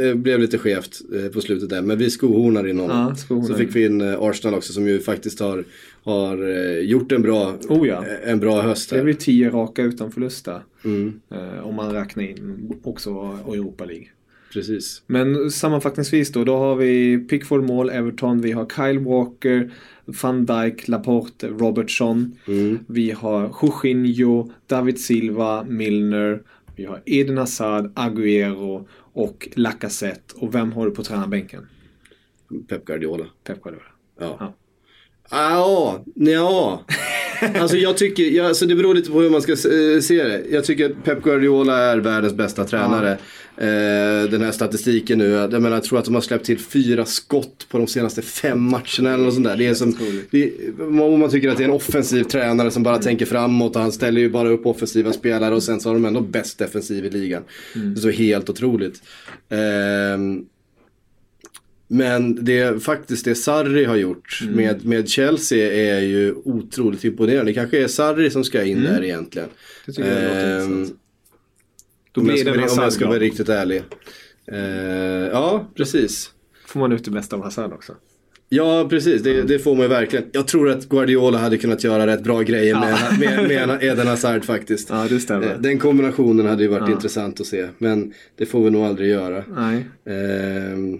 det blev lite skevt eh, på slutet där. Men vi skohornar in honom. Ja, skohornar. Så fick vi in eh, Arsenal också som ju faktiskt har, har eh, gjort en bra, Oh ja. en bra höst. Det Här. blir tio raka utan förlust där. Mm, om man räknar in också Europa League. Precis. Men sammanfattningsvis då, då har vi Pickford mål, Everton, vi har Kyle Walker, van Dijk, Laporte, Robertson. Mm. Vi har Jorginho, David Silva, Milner. Vi har Eden Hazard, Agüero och Lacazette. Och vem har du på tränarbänken? Pep Guardiola. Pep Guardiola. Ja. Ja. Ja, ja. Alltså jag tycker, jag, alltså det beror lite på hur man ska eh, se det. Jag tycker att Pep Guardiola är världens bästa tränare. Eh, den här statistiken nu, jag, menar, jag tror att de har släppt till fyra skott på de senaste fem matcherna eller något sånt där. Det är som, det, man tycker att det är en offensiv tränare som bara tänker framåt och han ställer ju bara upp offensiva spelare och sen så har de ändå bäst defensiv i ligan. Det är så helt otroligt. Ehm, men det faktiskt det Sarri har gjort Mm. med, med Chelsea är ju otroligt imponerande. Det kanske är Sarri som ska in där egentligen. Mm. Det tycker jag låter Ehm, intressant. Om, jag ska, om jag ska vara riktigt ärlig. Ehm, ja, precis. Får man ut det bästa av Hazard också. Ja, precis. Det, det får man ju verkligen. Jag tror att Guardiola hade kunnat göra rätt bra grejer med, med, med Eden Hazard faktiskt. Ja, det stämmer. Eh, Den kombinationen hade ju varit Ja. intressant att se. Men det får vi nog aldrig göra. Nej. Ehm,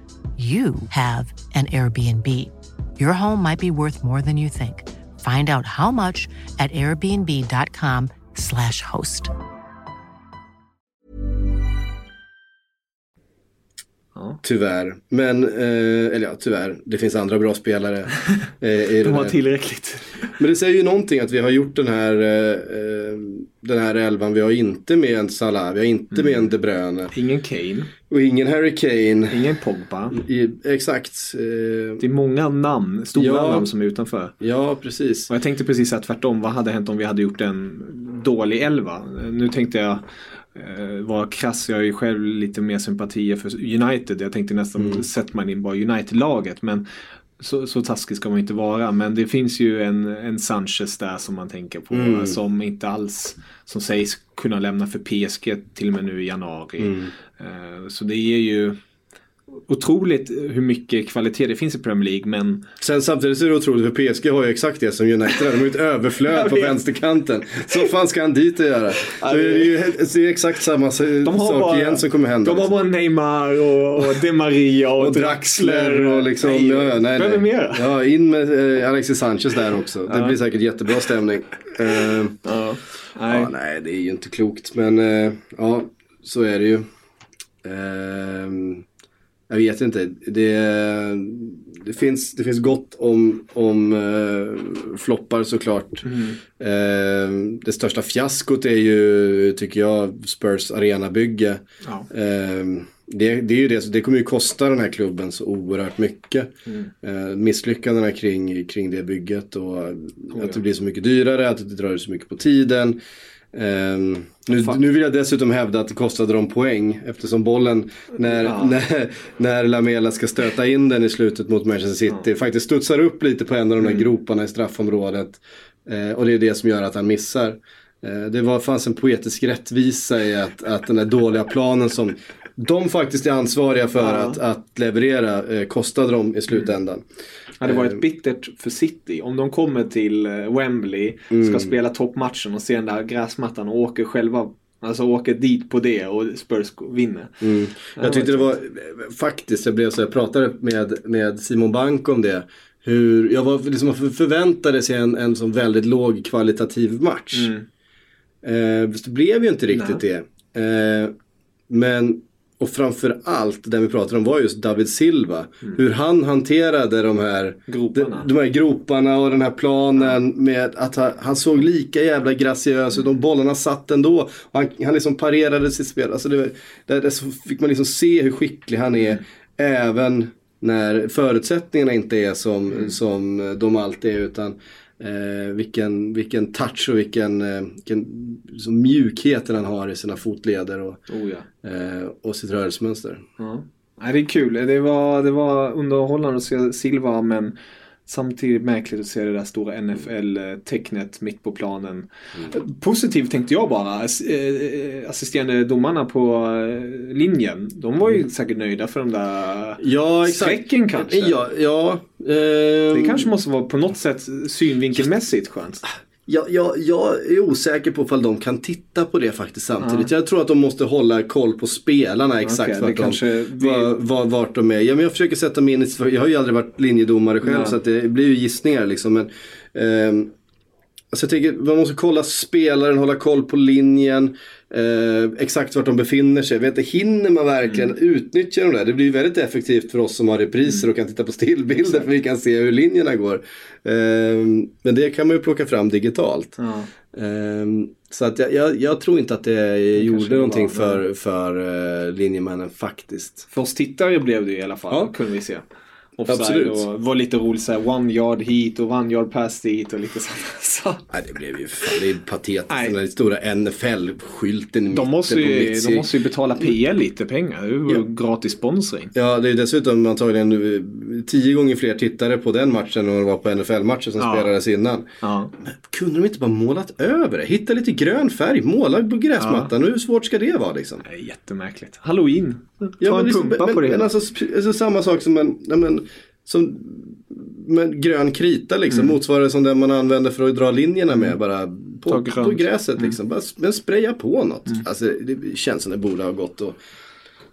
you have an Airbnb. Your home might be worth more than you think. Find out how much at airbnb.com/slash host. Tyvärr. Men, eh, eller ja, tyvärr. Det finns andra bra spelare. Eh, i De har tillräckligt. Men det säger ju någonting att vi har gjort den här, eh, eh, den här elvan. Vi har inte med en Salah, vi har inte med en De Bruyne. Ingen Kane, Och ingen Harry Kane. ingen Pogba. I, exakt. Eh, Det är många namn, stora Ja. namn som är utanför. ja, precis. Och jag tänkte precis säga tvärtom. Vad hade hänt om vi hade gjort en dålig elva? Nu tänkte jag eh, vara krass. Jag har ju själv lite mer sympatier för United. Jag tänkte nästan Mm. sätta man in bara United-laget. Men så, så taskig ska man inte vara. Men det finns ju en, en Sanchez där som man tänker på. Mm. Som inte alls, som sägs kunna lämna för PSG till och med nu i januari. Mm. Eh, så det är ju otroligt hur mycket kvalitet det finns i Premier League. Men Sen samtidigt så är det otroligt för PSG har ju exakt det som United har. De har ju ett överflöd på vänsterkanten. Så vad fan ska han dit och göra? Så det är ju det är exakt samma sak bara, igen som kommer hända. De har bara Neymar och, och De Maria och, och Draxler och liksom. Nej, ja, nej, Vem är nej. mer? Ja, in med eh, Alexis Sanchez där också. Det blir säkert jättebra stämning. Eh, Ja. Nej. Ja, nej, det är ju inte klokt. Men eh, ja, så är det ju. Ehm, jag vet inte. Det, det, finns, det finns gott om, om uh, floppar såklart. Mm. Uh, det största fiaskot är ju, tycker jag, Spurs arenabygge. Ja. Uh, det, det, är ju det, det kommer ju kosta den här klubben så oerhört mycket. Mm. misslyckandena kring, kring det bygget och oh, att det blir så mycket dyrare, att det drar så mycket på tiden. Um, nu, nu, vill jag dessutom hävda att det kostade dem poäng eftersom bollen när, ja. när, när Lamela ska stöta in den i slutet mot Manchester City ja. faktiskt studsar upp lite på en av de där mm. groparna i straffområdet. Uh, och det är det som gör att han missar. Uh, det var, fanns en poetisk rättvisa i att, att den där dåliga planen som de faktiskt är ansvariga för ja. att, att leverera eh, kostade dem i slutändan. Det varit bittert för City. Om de kommer till eh, Wembley, mm. ska spela toppmatchen och ser den där gräsmattan och åker själva Alltså åker dit på det och Spurs vinner. Mm. Jag tyckte det var faktiskt, jag blev så jag pratade med, med Simon Bank om det. Hur, jag var liksom förväntade sig en, en sån väldigt låg kvalitativ match. Mm. Eh, det blev ju inte riktigt Nej. det. Eh, men och framför allt, den vi pratade om var just David Silva. Mm. Hur han hanterade de här groparna. De, de här groparna och den här planen med att han, han såg lika jävla graciös ut. Mm. De bollarna satt ändå. Han, han liksom parerade sitt spel. Alltså det, där, där fick man liksom se hur skicklig han är. Mm. Även när förutsättningarna inte är som, mm. som de alltid är. Utan Eh, vilken, vilken touch och vilken, eh, vilken liksom mjukhet han har i sina fotleder och, oh ja. eh, och sitt rörelsemönster. Ja. Ja, det är kul. Det var, det var underhållande att se Silva men Samtidigt märkligt att se det där stora NFL-tecknet mitt på planen. Mm. Positivt tänkte jag bara. Eh, assisterande domarna på eh, linjen. De var ju mm. säkert nöjda för de där ja, strecken kanske. Ja, ja, eh, det kanske måste vara på något sätt synvinkelmässigt skönt. Jag, jag, jag är osäker på ifall de kan titta på det faktiskt samtidigt. Ja. Jag tror att de måste hålla koll på spelarna exakt okay, vart, de, vi... var, vart de är. Ja, men jag försöker sätta mig in i, jag har ju aldrig varit linjedomare själv ja. så det blir ju gissningar liksom. Men, eh, alltså jag tänker, man måste kolla spelaren, hålla koll på linjen. Eh, exakt vart de befinner sig. Vet hinner man verkligen mm. utnyttja de där? Det blir väldigt effektivt för oss som har repriser mm. och kan titta på stillbilder exakt. för vi kan se hur linjerna går. Eh, men det kan man ju plocka fram digitalt. Ja. Eh, så att jag, jag, jag, tror inte att det, det gjorde någonting var, för, för uh, linjemännen faktiskt. För oss tittare blev det i alla fall, ja. kunde vi se offside Absolut. och var lite roligt såhär one yard hit och one yard pass dit och lite sånt. Nej det blev ju fan, det är patetiskt. Den där stora NFL-skylten de måste, ju, de måste ju betala PL lite pengar. Det är ju ja. gratis sponsring. Ja det är dessutom antagligen eh, tio gånger fler tittare på den matchen än det var på NFL-matcher som ja. spelades innan. Ja. Men kunde de inte bara målat över det? Hitta lite grön färg, måla på gräsmattan. Ja. Hur svårt ska det vara liksom? Det är jättemärkligt. Halloween. Ta ja, en liksom, pumpa men, på det men, alltså, alltså, samma sak som en, men, som med grön krita liksom. Mm. Motsvarande som den man använder för att dra linjerna med. Mm. Bara på, på gräset mm. liksom. Bara, men spraya på något. Mm. Alltså det känns som det borde ha gått och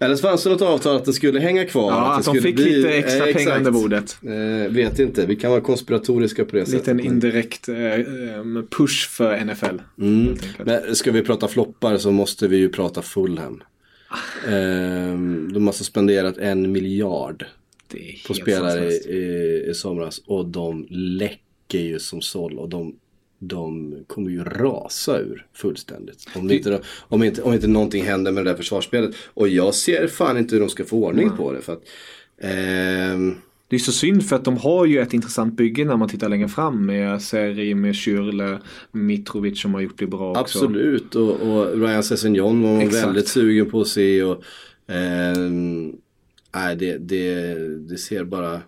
eller så fanns det något avtal att det skulle hänga kvar. Ja, att, att de fick bli, lite extra eh, pengar under bordet. Eh, vet inte, vi kan vara konspiratoriska på det Liten sättet. Liten indirekt eh, push för NFL. Mm. Men ska vi prata floppar så måste vi ju prata Fulham. Ah. Eh, de har spenderat en miljard på spelare i, i, i somras. Och de läcker ju som såll. Och de, de kommer ju rasa ur fullständigt. Om, det... inte, om, inte, om inte någonting händer med det där försvarsspelet. Och jag ser fan inte hur de ska få ordning mm. på det. För att, ehm... Det är så synd för att de har ju ett intressant bygge när man tittar längre fram med Seri, med Kyrle, Mitrovic som har gjort det bra också. Absolut och, och Ryan Sessignon var man väldigt sugen på att se. Och, ehm nej det, det, det ser bara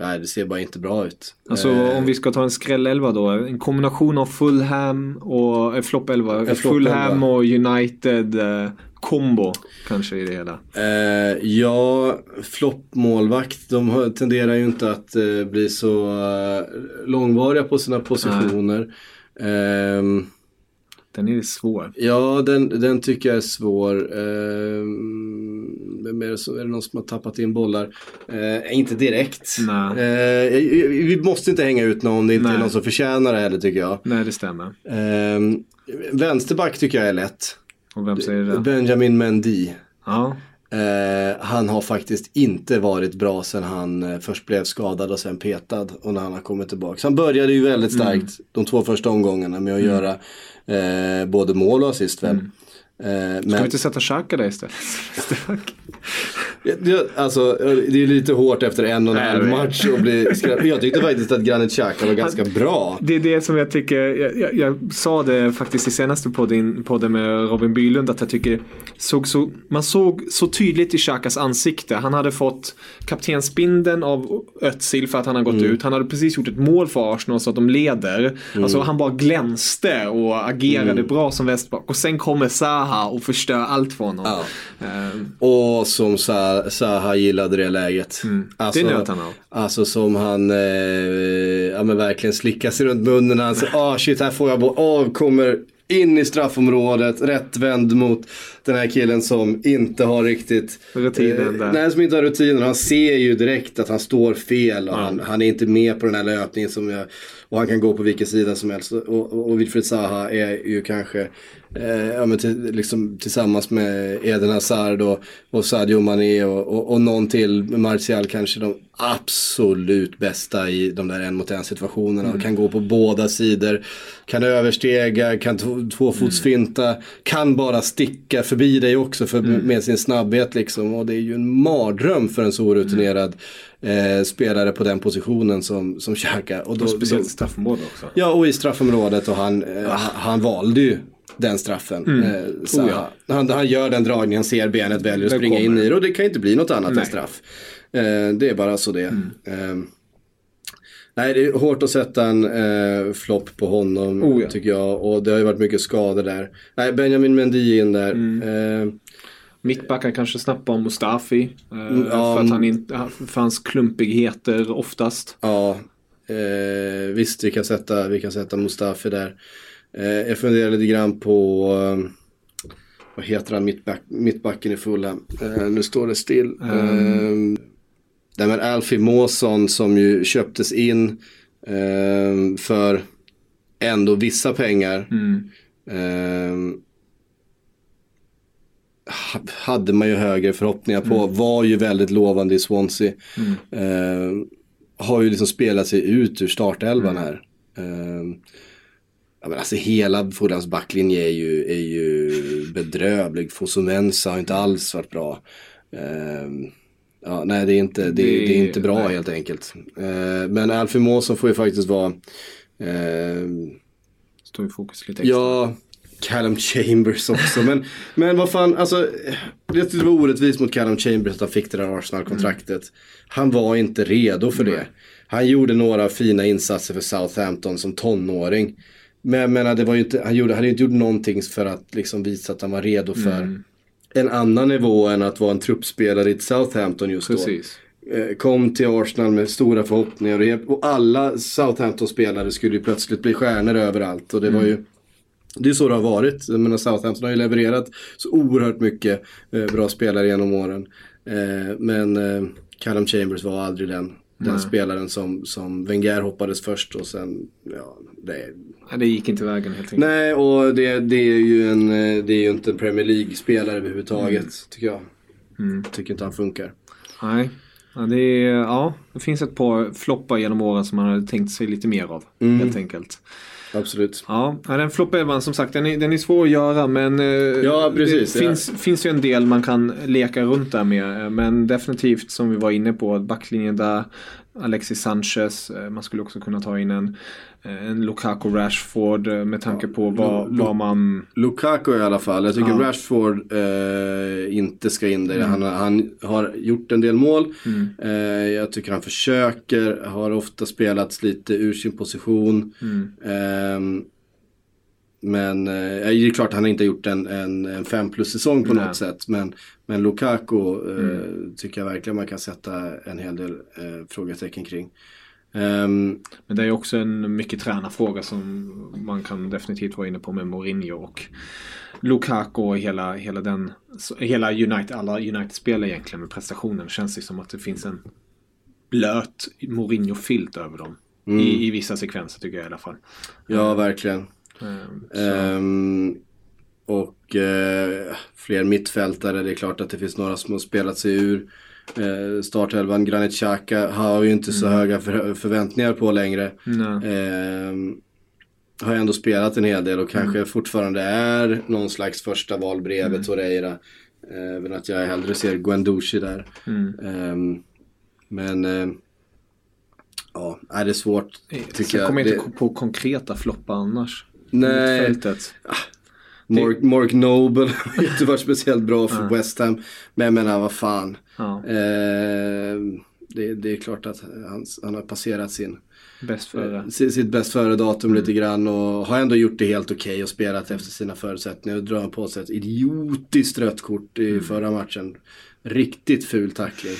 Nej, det ser bara inte bra ut. Alltså eh, om vi ska ta en skrällelva då. En kombination av Fulham och eh, flopp 11. Fulham och United eh, kombo kanske i det hela. Eh, ja, floppmålvakt. De tenderar ju inte att eh, bli så eh, långvariga på sina positioner. Ehm, den är svår. Ja, den, den tycker jag är svår. Eh, är, det, är det någon som har tappat in bollar? Eh, inte direkt. Eh, vi måste inte hänga ut någon om det inte Nej. är någon som förtjänar det heller tycker jag. Nej, det stämmer. Eh, vänsterback tycker jag är lätt. Och vem säger det? Benjamin Mendy. Ja. Eh, han har faktiskt inte varit bra sen han eh, först blev skadad och sen petad och när han har kommit tillbaka. Så han började ju väldigt starkt Mm. de två första omgångarna med att göra eh, både mål och assist väl. Eh, Ska men- vi inte sätta Xhaka där istället? Alltså, det är lite hårt efter en och en halv match att bli skratt. Jag tyckte faktiskt att Granit Xhaka var ganska bra. Det är det som jag tycker, jag, jag, jag sa det faktiskt i senaste podden, podden med Robin Bylund att jag tycker såg så, man såg så tydligt i Xhakas ansikte. Han hade fått kaptensbindeln av Özil för att han har gått ut. Han hade precis gjort ett mål för Arsenal så att de leder. Alltså han bara glänste och agerade bra som vänsterback. Och sen kommer Zaha och förstör allt för honom. Ja. Ehm, Och som Zaha gillade det läget. Alltså, det njöt han av. Alltså som han eh, ja, men verkligen slickar sig runt munnen. Han säger ah shit här får jag bo. Oh, kommer in i straffområdet, rättvänd mot den här killen som inte har riktigt Rutinen där. Nej, som inte har rutinen. Han ser ju direkt att han står fel och han, han är inte med på den här löpningen som jag, och han kan gå på vilken sida som helst. Och, och, och Wilfried Zaha är ju kanske eh, ja, men till, liksom, tillsammans med Eden Hazard och, och Sadio Mané och, och, och någon till, Martial kanske de absolut bästa i de där en mot en situationerna. Och kan gå på båda sidor, kan överstega, kan två- tvåfotsfinta, kan bara sticka förbi dig också för, med sin snabbhet liksom. Och det är ju en mardröm för en så orutinerad eh, spelare på den positionen som, som Xhaka. Och då, och speciellt då, straffområde också. Ja, och i straffområdet och han, eh, han, han valde ju den straffen. Eh, så Oh, ja. han, han gör den dragningen, ser benet, väljer att springa in i det och det kan inte bli något annat Nej. än straff. Eh, det är bara så det är. Mm. Eh, nej, det är hårt att sätta en eh, flopp på honom Oh, ja. tycker jag. Och det har ju varit mycket skador där. Nej, Benjamin Mendy in där. Mm. Eh, Mittbackar kanske snappar om Mustafi. Eh, Mm, för att han mm. inte, för hans klumpigheter oftast. Ja, eh, visst vi kan sätta, vi kan sätta Mustafi där. Eh, jag funderar lite grann på, eh, vad heter han, mittback, mittbacken i Fulham. Eh, nu står det still. Mm. Eh, nej men Alfie Måsson som ju köptes in eh, för ändå vissa pengar. Eh, ha- hade man ju högre förhoppningar på. Var ju väldigt lovande i Swansea. Eh, har ju liksom spelat sig ut ur startelvan här. Ja, men alltså hela Fulhams backlinje är ju, är ju bedrövlig. Fosumensa har inte alls varit bra. Eh, ja, nej, det är inte, det, det, är inte bra nej. helt enkelt. Eh, men Alfie Måsson får ju faktiskt vara eh, Står i fokus lite extra. Ja, Callum Chambers också. men, men vad fan, alltså. Jag tyckte det var orättvist mot Callum Chambers att han fick det där Arsenal-kontraktet. Han var inte redo för det. Han gjorde några fina insatser för Southampton som tonåring. Men jag menar, det var inte, han gjorde, hade inte gjort någonting för att liksom visa att han var redo för en annan nivå än att vara en truppspelare i Southampton just då. Precis. Eh, kom till Arsenal med stora förhoppningar och, alla Southampton-spelare skulle ju plötsligt bli stjärnor överallt. Och det var ju det är så det har varit. Jag menar, Southampton har ju levererat så oerhört mycket eh, bra spelare genom åren. Eh, men Callum Chambers var aldrig den, den spelaren som, som Wenger hoppades först och sen, ja, det, det gick inte vägen helt enkelt. Nej, och det, det är ju en, eh, det är ju inte en Premier League-spelare överhuvudtaget, tycker jag. Tycker inte han funkar. Nej. Ja, det, är, ja, det finns ett par floppar genom åren som man hade tänkt sig lite mer av. Mm. Helt enkelt. Absolut. Ja, den floppelvan som sagt den är, den är svår att göra men eh, Ja, precis, det ja. finns, finns ju en del man kan leka runt där med. eh, Men definitivt som vi var inne på, backlinjen där, Alexis Sanchez, eh, man skulle också kunna ta in en, eh, en Lukaku Rashford eh, med tanke på vad, vad man... Lukaku i alla fall. Jag tycker Ja. Rashford eh, inte ska in där. Han, han har gjort en del mål. Eh, jag tycker han försöker. Har ofta spelats lite ur sin position. Ehm, men eh, det är klart han inte har gjort en, en, en fem plus säsong på Nej. något sätt. Men, men Lukaku eh, tycker jag verkligen man kan sätta en hel del eh, frågetecken kring. Ehm, Men det är också en mycket tränarfråga som man kan definitivt vara inne på med Mourinho och Lukaku och hela, hela den, hela United, alla United-spelare egentligen med prestationen känns det som att det finns en blöt Mourinho-filt över dem. I, I vissa sekvenser tycker jag i alla fall. ja, verkligen. Ehm, och mycket fler mittfältare. Det är klart att det finns några som har spelat sig ur eh, startelvan. Granit Xhaka har ju inte så höga för, förväntningar på längre. Eh, har ändå spelat en hel del och kanske Mm. fortfarande är någon slags första val bredvid Mm. Torreira. Även att jag hellre ser Guendouzi där. Mm. Ehm, men eh, ja, är det är svårt tycker Så jag jag. kommer Det- inte på konkreta floppar annars. Nej. Mittfältet. Mark, Mark Noble har inte varit speciellt bra för West Ham. Men jag menar vad fan. Ja, Eh, det, det är klart att han, han har passerat sin, bäst före. sitt, sitt bäst före datum lite grann och har ändå gjort det helt okej och spelat efter sina förutsättningar. Och drar på sig ett idiotiskt rött kort i förra matchen. Riktigt ful tackling.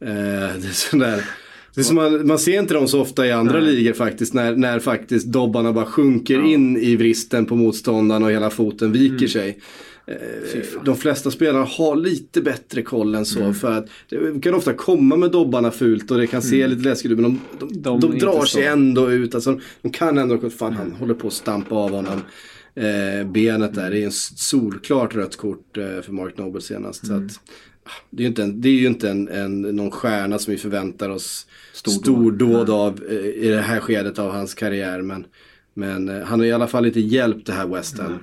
Eh, det är sån där, som man, man ser inte dem så ofta i andra ligor faktiskt. När, när faktiskt dobbarna bara sjunker in i vristen på motståndaren och hela foten viker sig. Eh, De flesta spelare har lite bättre koll än så. Mm. För att det kan ofta komma med dobbarna fult och det kan se lite läskigt ut. Men de, de, Mm. De de, drar så. sig ändå ut. Alltså, de kan ändå, fan han håller på att stampa av honom. Eh, benet där. Det är en solklart rött kort eh, för Mark Noble senast. Mm. Så att, det är ju inte, en, det är inte en, en, någon stjärna som vi förväntar oss Stordåd. stordåd av eh, i det här skedet av hans karriär. Men, men eh, han har i alla fall inte hjälpt det här West Ham.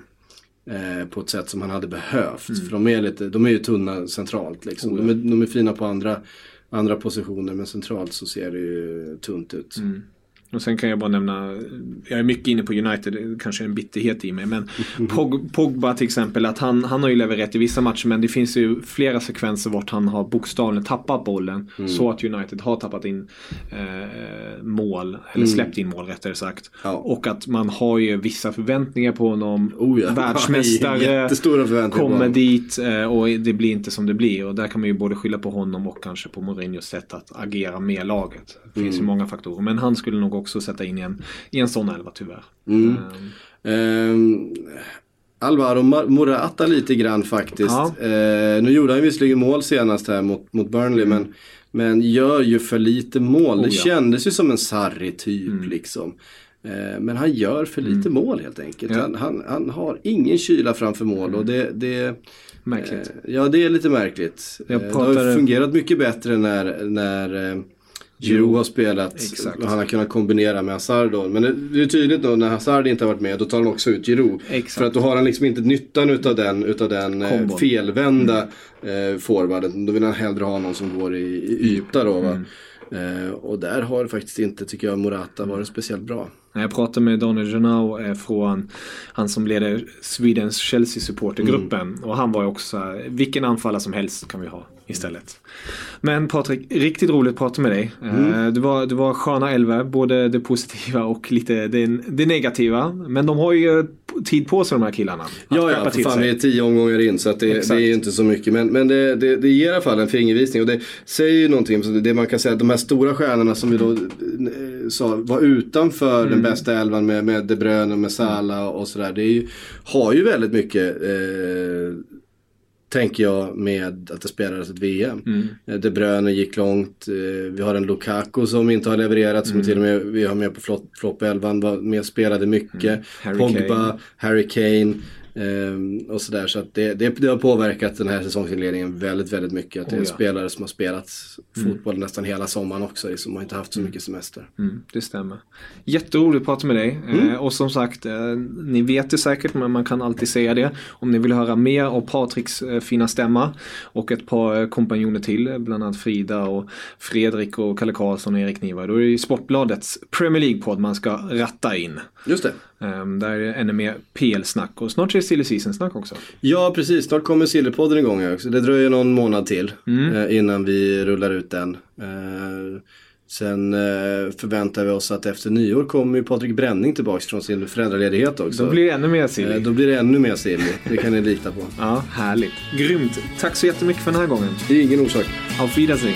Eh, på ett sätt som han hade behövt. För de är, lite, de är ju tunna centralt. Liksom. de, är, de är fina på andra, andra positioner men centralt så ser det ju tunt ut. Och sen kan jag bara nämna, jag är mycket inne på United, det är kanske en bitterhet i mig, men Pog, Pogba till exempel, att han, han har ju levererat i vissa matcher men det finns ju flera sekvenser vart han har bokstavligen tappat bollen. Så att United har tappat in eh, mål, eller släppt in mål rättare sagt. Ja. Och att man har ju vissa förväntningar på honom. Oh ja. Världsmästare kommer dit eh, och det blir inte som det blir. Och där kan man ju både skylla på honom och kanske på Mourinhos sätt att agera med laget. Det finns ju många faktorer. Men han skulle nog också sätta in i en, i en sån elva tyvärr. Mm. Ehm, Alvaro Morata lite grann faktiskt. Ja. Eh, nu gjorde han visserligen mål senast här mot, mot Burnley men, men gör ju för lite mål. Mm. Oh, det ja. kändes ju som en sarri typ liksom. Eh, men han gör för lite mål helt enkelt. Mm. Ja. Han, han, han har ingen kyla framför mål och det, det Märkligt. Eh, Ja, det är lite märkligt. Jag Eh, Det har pratade- fungerat mycket bättre när, när eh, Giroud har spelat Exakt. och han har kunnat kombinera med Hazard då. Men det, är tydligt då när Hazard inte har varit med, då tar han också ut Giroud. Exakt. För att då har han liksom inte nyttan utav den, utav den eh, Kombon. felvända eh, forwarden. Då vill han hellre ha någon som går i, i yta då va. Eh, och där har faktiskt inte, tycker jag, Morata varit speciellt bra. Jag pratade med Daniel eh, från han som leder Swedens Chelsea supportergruppen. Och han var ju också vilken anfallare som helst kan vi ha istället. Men Patrik, riktigt roligt att prata med dig. Eh, Det, var, det var sköna elva, både det positiva och lite det, det negativa. Men de har ju tid på sig de här killarna. Ja, ja, för fan vi är tio omgångar in så det, det är ju inte så mycket. Men, men det, det, det ger i alla fall en fingervisning och det säger ju någonting. Så det man kan säga att de här stora stjärnorna som vi då eh, sa var utanför Mm. den bästa elvan med, med De Bruyne och med Salah och sådär. Det ju, har ju väldigt mycket eh, Tänker jag med att det spelades ett VM. Mm. Eh, De Bruyne gick långt. eh, Vi har en Lukaku som inte har levererat. Som Mm. till och med vi har med på flopp, flopp 11. Var med spelade mycket. Mm. Harry Pogba, Kane. Harry Kane. Ehm, och sådär. Så att det, det, det har påverkat den här säsongsinledningen väldigt, väldigt mycket. Att det är Oh, ja. spelare som har spelat fotboll nästan hela sommaren också. Som har inte haft så mycket semester. Mm, det stämmer. Jätteroligt att prata med dig. Mm. Eh, och som sagt, eh, ni vet det säkert men man kan alltid säga det. Om ni vill höra mer av Patriks eh, fina stämma och ett par eh, kompanjoner till, eh, bland annat Frida och Fredrik och Kalle Karlsson och Erik Niva. Då är det Sportbladets Premier League-podd man ska ratta in. Just det. Eh, där är det ännu mer PL-snack och snart är det silly season-snack också. Ja, precis. Snart kommer Sillypodden igång också. Det dröjer någon månad till Mm. eh, innan vi rullar ut den. Eh, sen eh, förväntar vi oss att efter nyår kommer ju Patrik Bränning tillbaks från sin föräldraledighet också. Då blir det ännu mer silly. eh, då blir det ännu mer silly. Det kan ni lita på. Ja, härligt. Grymt. Tack så jättemycket för den här gången. Det är ingen orsak. Auf Wiedersehen.